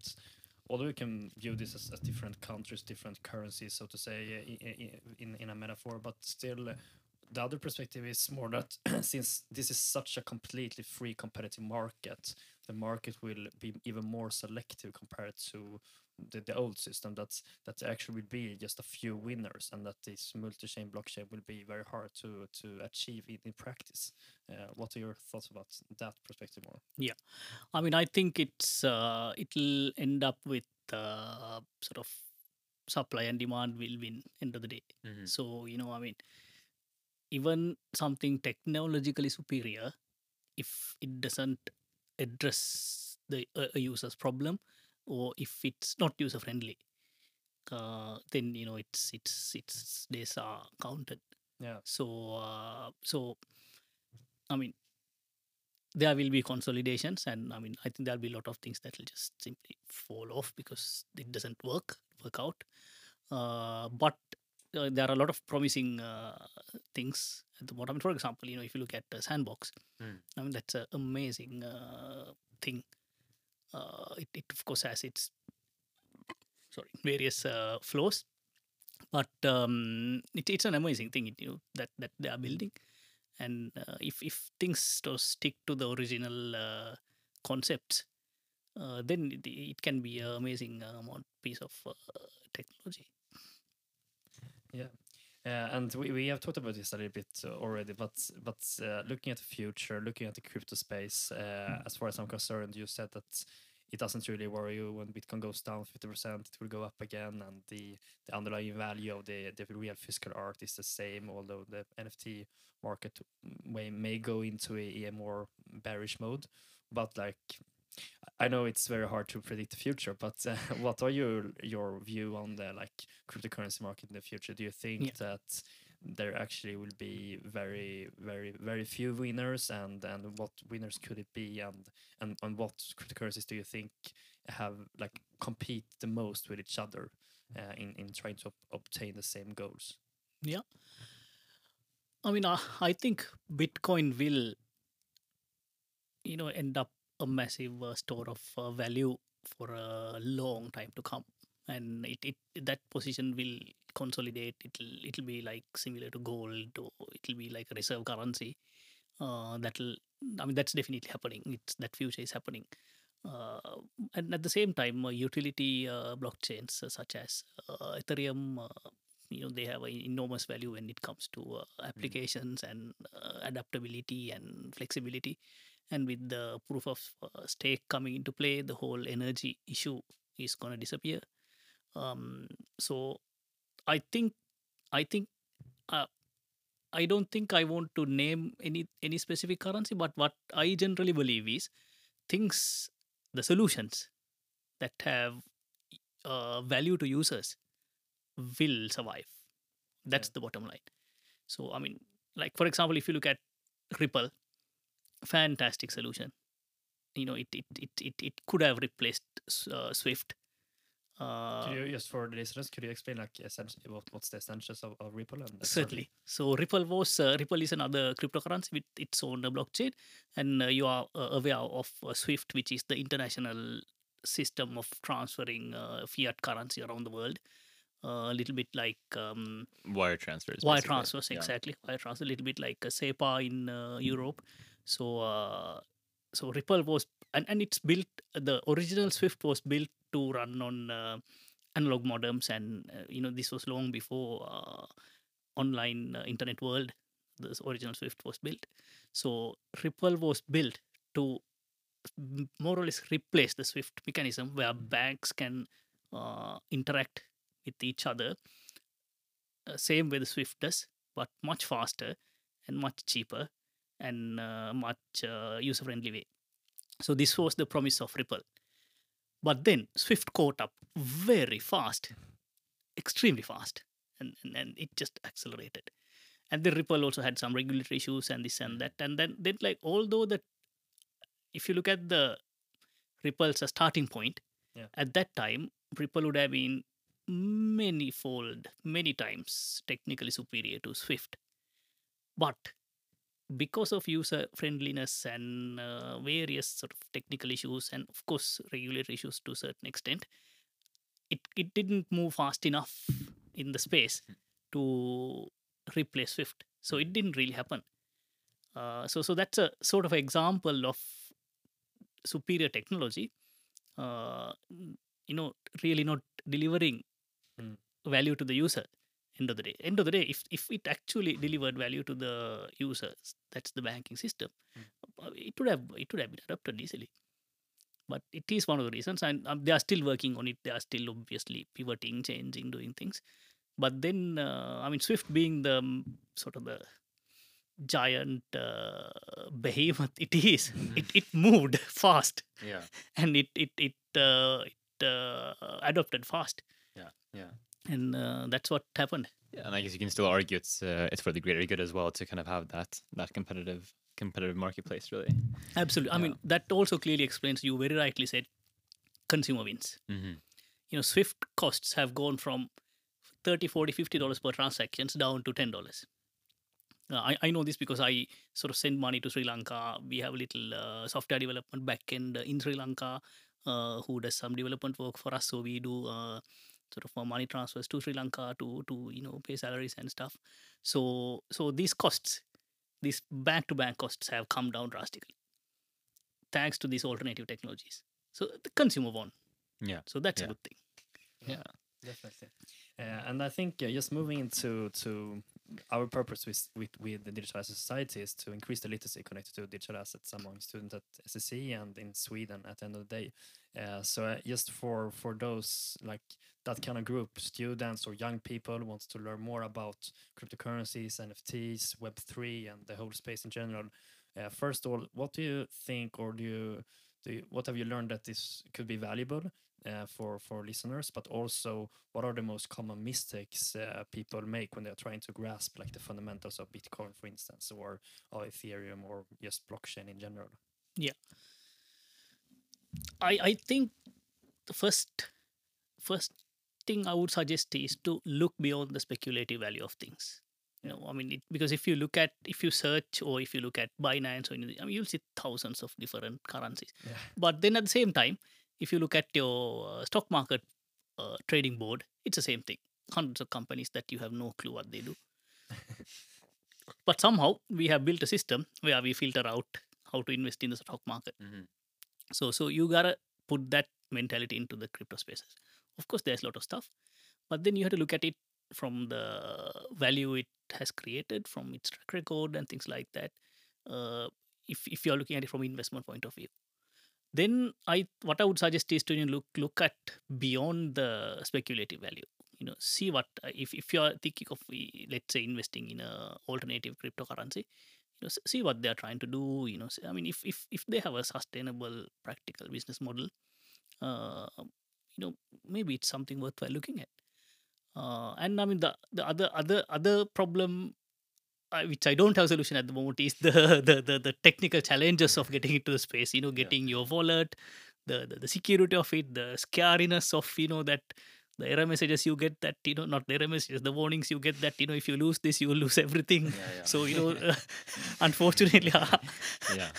although we can view this as, as different countries, different currencies, so to say, i- i- i- in in a metaphor, but still. uh, The other perspective is more that since this is such a completely free competitive market, the market will be even more selective compared to the, the old system. That's that actually will be just a few winners, and that this multi-chain blockchain will be very hard to to achieve in, in practice. Uh, what are your thoughts about that perspective more? Yeah. I mean, I think it's uh, it'll end up with uh, sort of supply and demand will win end of the day. Mhm. So you know, I mean, even something technologically superior, if it doesn't address the uh, a user's problem, or if it's not user friendly, uh, then you know it's it's it's days are counted. Yeah. So uh, so, I mean, there will be consolidations, and I mean, I think there'll be a lot of things that will just simply fall off because it doesn't work work out. Uh, but uh, there are a lot of promising uh, things at the bottom. For example, you know, if you look at uh, Sandbox, Mm. I mean that's an amazing uh, thing. Uh, it, it of course has its sorry various uh, flows, but um, it, it's an amazing thing you know, that that they are building. And uh, if if things to stick to the original uh, concepts, uh, then it, it can be an amazing uh, amount piece of uh, technology. Yeah. And we, we have talked about this a little bit already, but but uh, looking at the future, looking at the crypto space, uh, as far as I'm concerned, you said that it doesn't really worry you when Bitcoin goes down 50%, it will go up again, and the, the underlying value of the, the real physical art is the same, although the NFT market may, may go into a, a more bearish mode. But like, I know it's very hard to predict the future, but uh, what are your your view on the like cryptocurrency market in the future? Do you think Yeah. that there actually will be very very very few winners, and and what winners could it be, and and and what cryptocurrencies do you think have like compete the most with each other uh, in in trying to ob- obtain the same goals? Yeah. I mean, uh, I think Bitcoin will, you know, end up a massive uh, store of uh, value for a long time to come, and it, it that position will consolidate. It'll it'll be like similar to gold, or it'll be like a reserve currency. Uh, that'll, I mean, that's definitely happening. It's that future is happening. Uh, and at the same time, uh, utility uh, blockchains uh, such as uh, Ethereum, uh, you know, they have an enormous value when it comes to uh, applications and uh, adaptability and flexibility. And with the proof of uh, stake coming into play, the whole energy issue is going to disappear. Um, so, I think, I think, uh, I don't think I want to name any any specific currency, but what I generally believe is things, the solutions that have uh, value to users will survive. That's the bottom line. So, I mean, like for example, if you look at Ripple, fantastic solution. You know, it it it it, it could have replaced uh, Swift. Uh, Could you, just for the listeners, could you explain like essentially what, what's the essentials of, of Ripple? And and Certainly. So Ripple was uh, Ripple is another cryptocurrency with its own uh, blockchain, and uh, you are uh, aware of uh, SWIFT, which is the international system of transferring uh, fiat currency around the world. Uh, a little bit like um, Wire transfers. wire basically. transfers, Yeah. exactly. Wire transfer, a little bit like a SEPA in uh, Europe. So, uh, so Ripple was, and, and it's built. The original Swift was built to run on uh, analog modems, and uh, you know this was long before uh, online uh, internet world. The original Swift was built. So Ripple was built to more or less replace the Swift mechanism, where banks can uh, interact with each other uh, same way the Swift does, but much faster and much cheaper and uh, much uh, user friendly way. So this was the promise of Ripple. But then Swift caught up very fast, extremely fast, and, and, and it just accelerated. And then Ripple also had some regulatory issues and this and mm. that. And then, then like although that if you look at the Ripple's starting point, Yeah. at that time Ripple would have been many fold, many times technically superior to Swift. But because of user friendliness and uh, various sort of technical issues and of course regulatory issues to a certain extent, it, it didn't move fast enough in the space to replace Swift. So it didn't really happen. Uh, so so that's a sort of example of superior technology. Uh, you know, really not delivering Mm. value to the user. End of the day, end of the day, if if it actually delivered value to the users, that's the banking system. uh, It would have it would have been adopted easily. But it is one of the reasons, and um, they are still working on it. They are still obviously pivoting, changing, doing things. But then, uh, I mean, Swift being the um, sort of the giant uh, behemoth it is, it, it moved fast Yeah. and it it it uh, it uh, adopted fast, Yeah. Yeah. And uh, that's what happened. Yeah, and I guess you can still argue it's uh, it's for the greater good as well to kind of have that that competitive competitive marketplace really. Absolutely. I mean, that also clearly explains. You very rightly said, consumer wins. Mm-hmm. You know, Swift costs have gone from 30 40 50 dollars per transactions down to 10 dollars uh, I, I know this because I sort of send money to Sri Lanka. We have a little uh, software development backend in Sri Lanka uh, who does some development work for us. So we do uh, sort of uh, money transfers to Sri Lanka to to you know pay salaries and stuff. So so these costs, these bank to bank costs have come down drastically thanks to these alternative technologies. So the consumer won. Yeah. So that's Yeah. a good thing. Yeah. Definitely. Uh, and I think uh, just moving into to our purpose with, with with the digital asset society is to increase the literacy connected to digital assets among students at SSC and in Sweden at the end of the day. Uh, so uh, just for for those like that kind of group, students or young people wants to learn more about cryptocurrencies, NFTs, Web three, and the whole space in general. Uh, first of all, what do you think, or do you, do you, what have you learned that this could be valuable uh, for for listeners, but also what are the most common mistakes uh, people make when they're trying to grasp like the fundamentals of Bitcoin, for instance, or, or Ethereum, or just blockchain in general? Yeah, I, I think the first first thing I would suggest is to look beyond the speculative value of things. You know, I mean, it, because if you look at if you search or if you look at Binance or anything, I mean, you'll see thousands of different currencies. Yeah. But then at the same time, if you look at your uh, stock market uh, trading board, it's the same thing. Hundreds of companies that you have no clue what they do. but somehow we have built a system where we filter out how to invest in the stock market. Mhm. So so you gotta put that mentality into the crypto spaces. Of course, there's a lot of stuff, but then you have to look at it from the value it has created, from its track record and things like that. Uh, if if you're looking at it from investment point of view, then I what I would suggest is to you look look at beyond the speculative value. You know, see what if if you're thinking of uh, let's say investing in a alternative cryptocurrency, you know, see what they're trying to do. You know, I mean, if if if they have a sustainable, practical business model, uh, you know, maybe it's something worthwhile looking at. Uh, and I mean, the the other other other problem. Uh, which I don't have a solution at the moment is the, the the the technical challenges of getting into the space. You know, getting your wallet, the, the the security of it, the scariness of you know that the error messages you get that you know not the error messages, the warnings you get that you know if you lose this you will lose everything. Yeah, yeah. So you know, uh, unfortunately, yeah.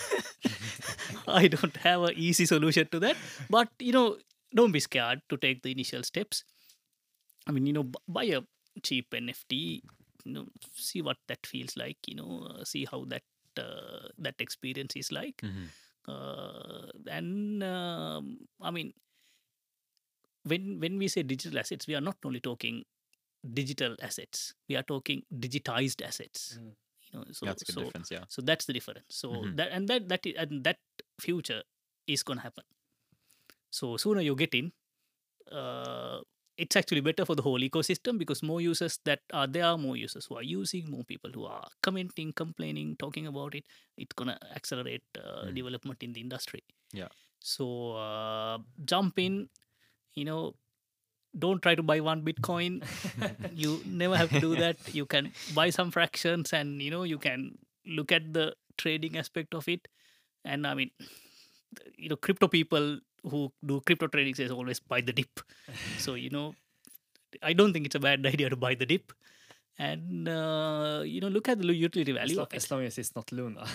I don't have an easy solution to that. But you know, don't be scared to take the initial steps. I mean, you know, bu- buy a cheap NFT. You know, see what that feels like. You know, uh, see how that uh, that experience is like. Mhm. Uh, and um, I mean, when when we say digital assets, we are not only talking digital assets. We are talking digitized assets. Mm. You know, so That's so difference. Yeah. so that's the difference so Mhm. that and that that and that future is going to happen so sooner you get in uh, it's actually better for the whole ecosystem because more users that are there more users who are using more people who are commenting complaining talking about it it's going to accelerate uh, Mm. development in the industry Yeah. so uh, jump in you know don't try to buy one bitcoin you never have to do that you can buy some fractions and you know you can look at the trading aspect of it and i mean you know crypto people who do crypto trading says always buy the dip so you know i don't think it's a bad idea to buy the dip and uh, you know look at the utility value lo- of it as long as it's not Luna.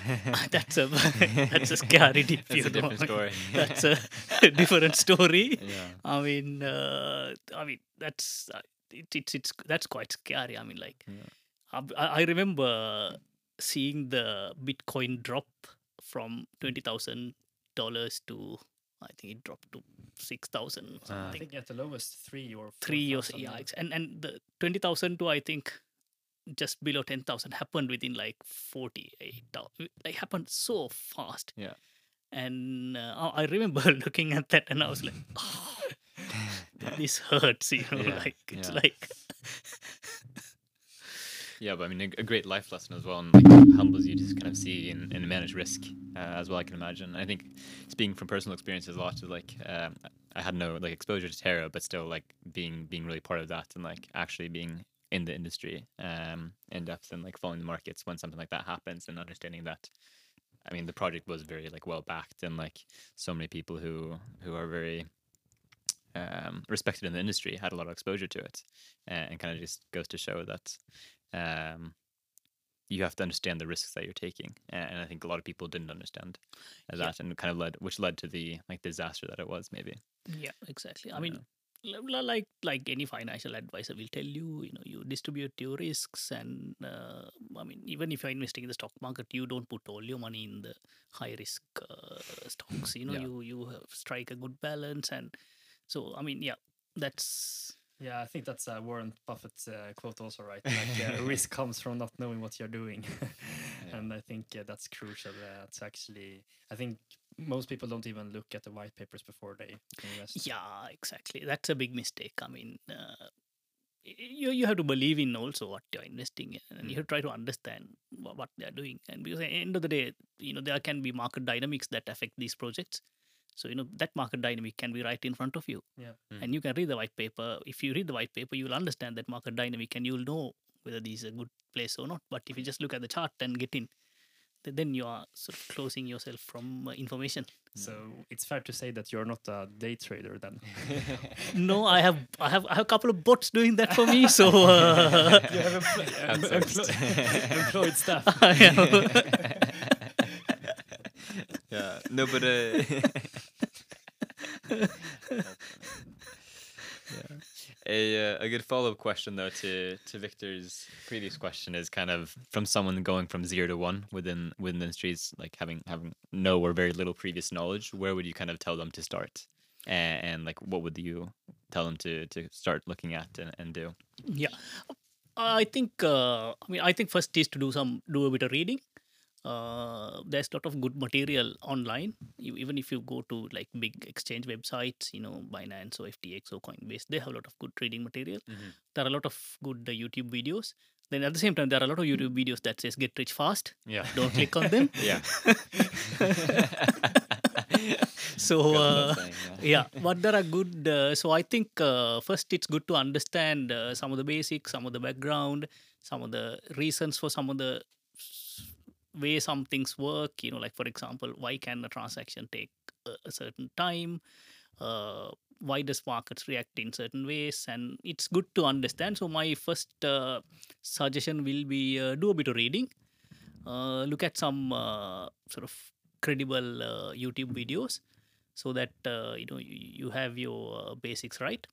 that's a that's a scary dip That's you a different story. that's a different story Yeah. I mean, uh, I mean that's uh, it, it's it's that's quite scary. I mean, like Yeah. I- I, I remember seeing the Bitcoin drop from twenty thousand dollars to I think it dropped to six thousand or Ah. I think at the lowest three or Three or 4,000 yeah, and and the twenty thousand to I think just below ten thousand happened within like forty eight. It happened so fast. Yeah. And uh, I I remember looking at that and I was like, oh, this hurts, you know, Yeah, like it's yeah. like Yeah, but I mean, a, a great life lesson as well, and like humbles you to kind of see and, and manage risk uh, as well. I can imagine. I think speaking from personal experiences, a lot of like um, I had no like exposure to Terra, but still like being being really part of that and like actually being in the industry um, in depth and like following the markets when something like that happens and understanding that. I mean, the project was very like well backed and like so many people who who are very um, respected in the industry had a lot of exposure to it, and, and kind of just goes to show that um, you have to understand the risks that you're taking, and, and I think a lot of people didn't understand that, and kind of led, which led to the like disaster that it was maybe. Yeah, exactly. I mean, l- like like any financial advisor will tell you, you know, you distribute your risks, and uh, I mean, even if you're investing in the stock market, you don't put all your money in the high risk uh, stocks. You know, Yeah. you you have strike a good balance, and so I mean, yeah, that's Yeah, I think that's a Warren Buffett uh, quote also, right? Like uh, risk comes from not knowing what you're doing, and I think uh, that's crucial uh, to actually. I think most people don't even look at the white papers before they invest. yeah, exactly. That's a big mistake. I mean. Uh, you, you have to believe in also what you're investing in and you have to try to understand what, what they're doing and because at the end of the day you know there can be market dynamics that affect these projects so you know that market dynamic can be right in front of you Yeah. Mm. and you can read the white paper if you read the white paper you will understand that market dynamic and you'll know whether this is a good place or not but if you just look at the chart and get in th- then you are sort of closing yourself from uh, information So it's fair to say that you're not a day trader then. no i have i have i have a couple of bots doing that for me so uh, you have empl- Outsourced. employed, employed staff. I am- yeah, no, but uh, yeah. A uh, a good follow up question though to to Victor's previous question is kind of from someone going from zero to one within within industries, like having having no or very little previous knowledge. Where would you kind of tell them to start, and, and like what would you tell them to to start looking at and, and do? yeah i think uh, i mean i think first is to do some do a bit of reading uh, there's a lot of good material online even if you go to like big exchange websites you know binance or ftx or coinbase they have a lot of good trading material Mhm. there are a lot of good uh, youtube videos then at the same time there are a lot of youtube videos that says get rich fast Yeah. don't click on them Yeah. so uh, saying, yeah but there are good uh, so i think uh, first it's good to understand uh, some of the basics some of the background some of the reasons for some of the way some things work you know like for example why can a transaction take a, certain time? Uh, why does markets react in certain ways? And it's good to understand. So my first uh, suggestion will be uh, do a bit of reading. Uh, look at some uh, sort of credible uh, youtube videos so that you know you, you have your basics right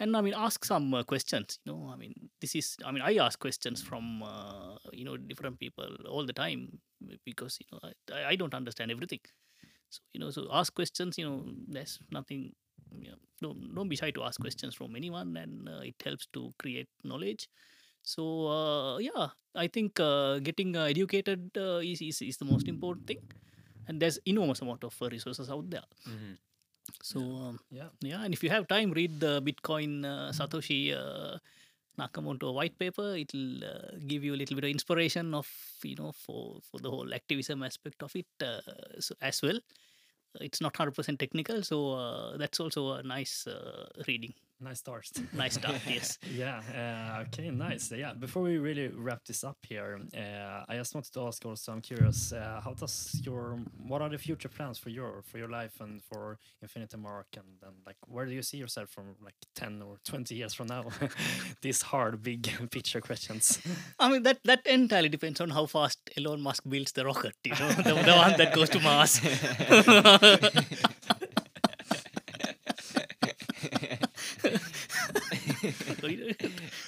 and i mean ask some uh, questions you know i mean this is i mean i ask questions from uh, you know different people all the time because you know I, I don't understand everything. So you know so ask questions you know there's nothing you know, don't, don't be shy to ask questions from anyone and uh, it helps to create knowledge. So uh, yeah i think uh, getting uh, educated uh, is, is, is the most important thing. And there's enormous amount of uh, resources out there. Mhm. So um, Yeah. yeah and if you have time read the bitcoin uh, satoshi uh, nakamoto white paper. It'll uh, give you a little bit of inspiration of you know for for the whole activism aspect of it uh, so, as well. It's not 100% technical so uh, that's also a nice uh, reading Nice start. nice start yes yeah. Uh, okay. Nice. Yeah. Before we really wrap this up here, uh, I just wanted to ask. Also, I'm curious. Uh, how does your what are the future plans for your for your life and for Nfinitymark and then like where do you see yourself from like ten or twenty years from now? These hard, big picture questions. I mean that that entirely depends on how fast Elon Musk builds the rocket. You know, the, the one that goes to Mars.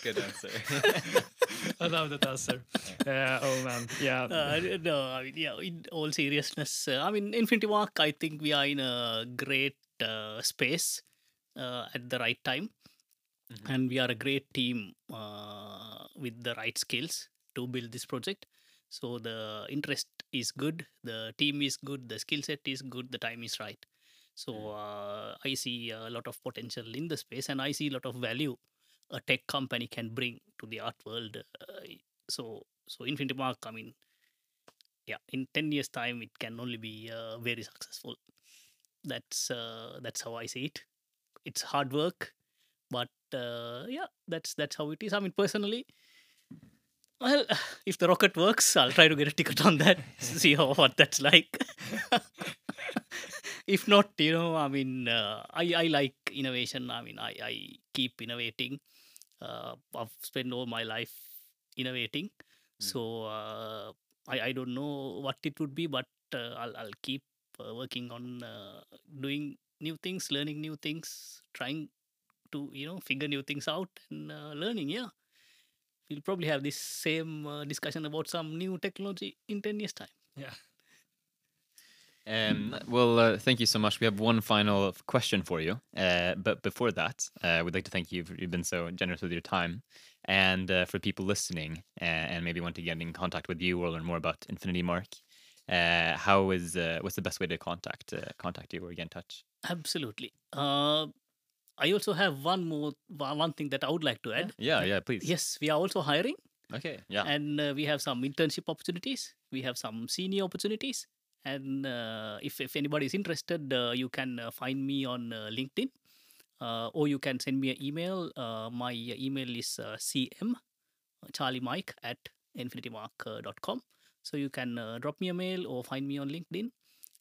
Good answer. I love that answer. Uh, oh man. Yeah. Uh, no, I mean, yeah. In all seriousness, uh, I mean, Nfinitymark. I think we are in a great uh, space uh, at the right time, Mhm. and we are a great team uh, with the right skills to build this project. So the interest is good, the team is good, the skill set is good, the time is right. So uh, I see a lot of potential in the space, and I see a lot of value a tech company can bring to the art world. Uh, so so Nfinitymark, I mean, yeah, in ten years' time, it can only be uh, very successful. That's uh, that's how I see it. It's hard work, but uh, yeah, that's that's how it is. I mean, personally, well, if the rocket works, I'll try to get a ticket on that. see how what that's like. if not, you know, I mean, uh, I I like innovation. I mean, I I keep innovating. Uh, I've spent all my life innovating, so uh, I I don't know what it would be, but uh, I'll I'll keep uh, working on uh, doing new things, learning new things, trying to you know figure new things out and uh, learning. Yeah, we'll probably have this same uh, discussion about some new technology in ten years' time. Yeah. Um, well, uh, thank you so much. We have one final question for you. Uh, but before that, uh, we'd like to thank you. For, you've been so generous with your time. And uh, for people listening uh, and maybe want to get in contact with you or learn more about Nfinitymark, uh, how is uh, what's the best way to contact uh, contact you or get in touch? Absolutely. Uh, I also have one more one thing that I would like to add. Yeah, yeah, please. Yes, we are also hiring, Okay. Yeah. and uh, we have some internship opportunities. We have some senior opportunities, and uh, if if anybody is interested, uh, you can uh, find me on LinkedIn, or you can send me an email. My email is cm charlie mike at nfinitymark.com. So you can drop me a mail or find me on LinkedIn.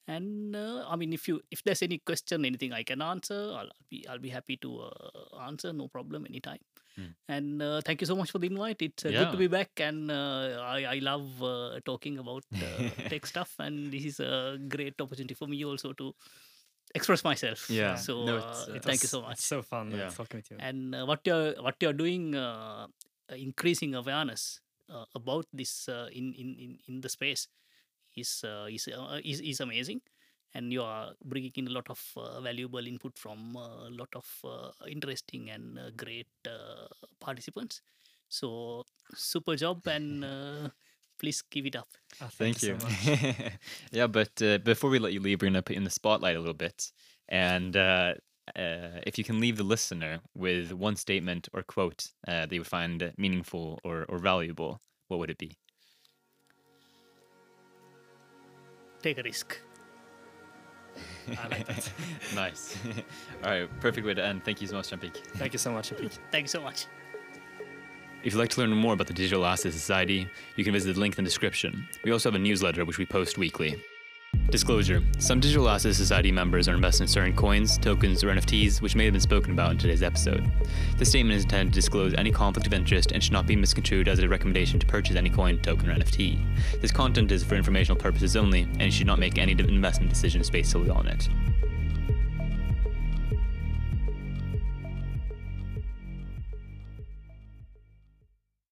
And uh, I mean, if you if there's any question, anything I can answer, I'll, I'll be I'll be happy to uh, answer. No problem, anytime. Hmm. And uh, thank you so much for the invite. It's uh, good to be back, and uh, I I love uh, talking about uh, tech stuff, and this is a great opportunity for me also to express myself. Yeah. So No, uh, thank you so much. So fun Yeah. talking with you. and uh, what you're what you're doing, increasing awareness uh, about this uh, in, in in in the space is uh, is, uh, is is amazing and you are bringing in a lot of uh, valuable input from uh, a lot of uh, interesting and uh, great uh, participants so super job and uh, please give it up Ah, Thank you. so much. yeah, but uh, before we let you leave, we're going to put you in the spotlight a little bit. And uh, uh, if you can leave the listener with one statement or quote uh, you would find meaningful or, or valuable, what would it be? take a risk I like that. nice. All right, perfect way to end. Thank you so much, Champike. Thank you so much, Apik. thank you so much If you'd like to learn more about the Digital Asset Society, you can visit the link in the description. We also have a newsletter which we post weekly. Disclosure Some Digital Asset Society members are invested in certain coins, tokens, or NFTs which may have been spoken about in today's episode. This statement is intended to disclose any conflict of interest and should not be misconstrued as a recommendation to purchase any coin, token, or NFT. This content is for informational purposes only, and you should not make any investment decisions based solely on it.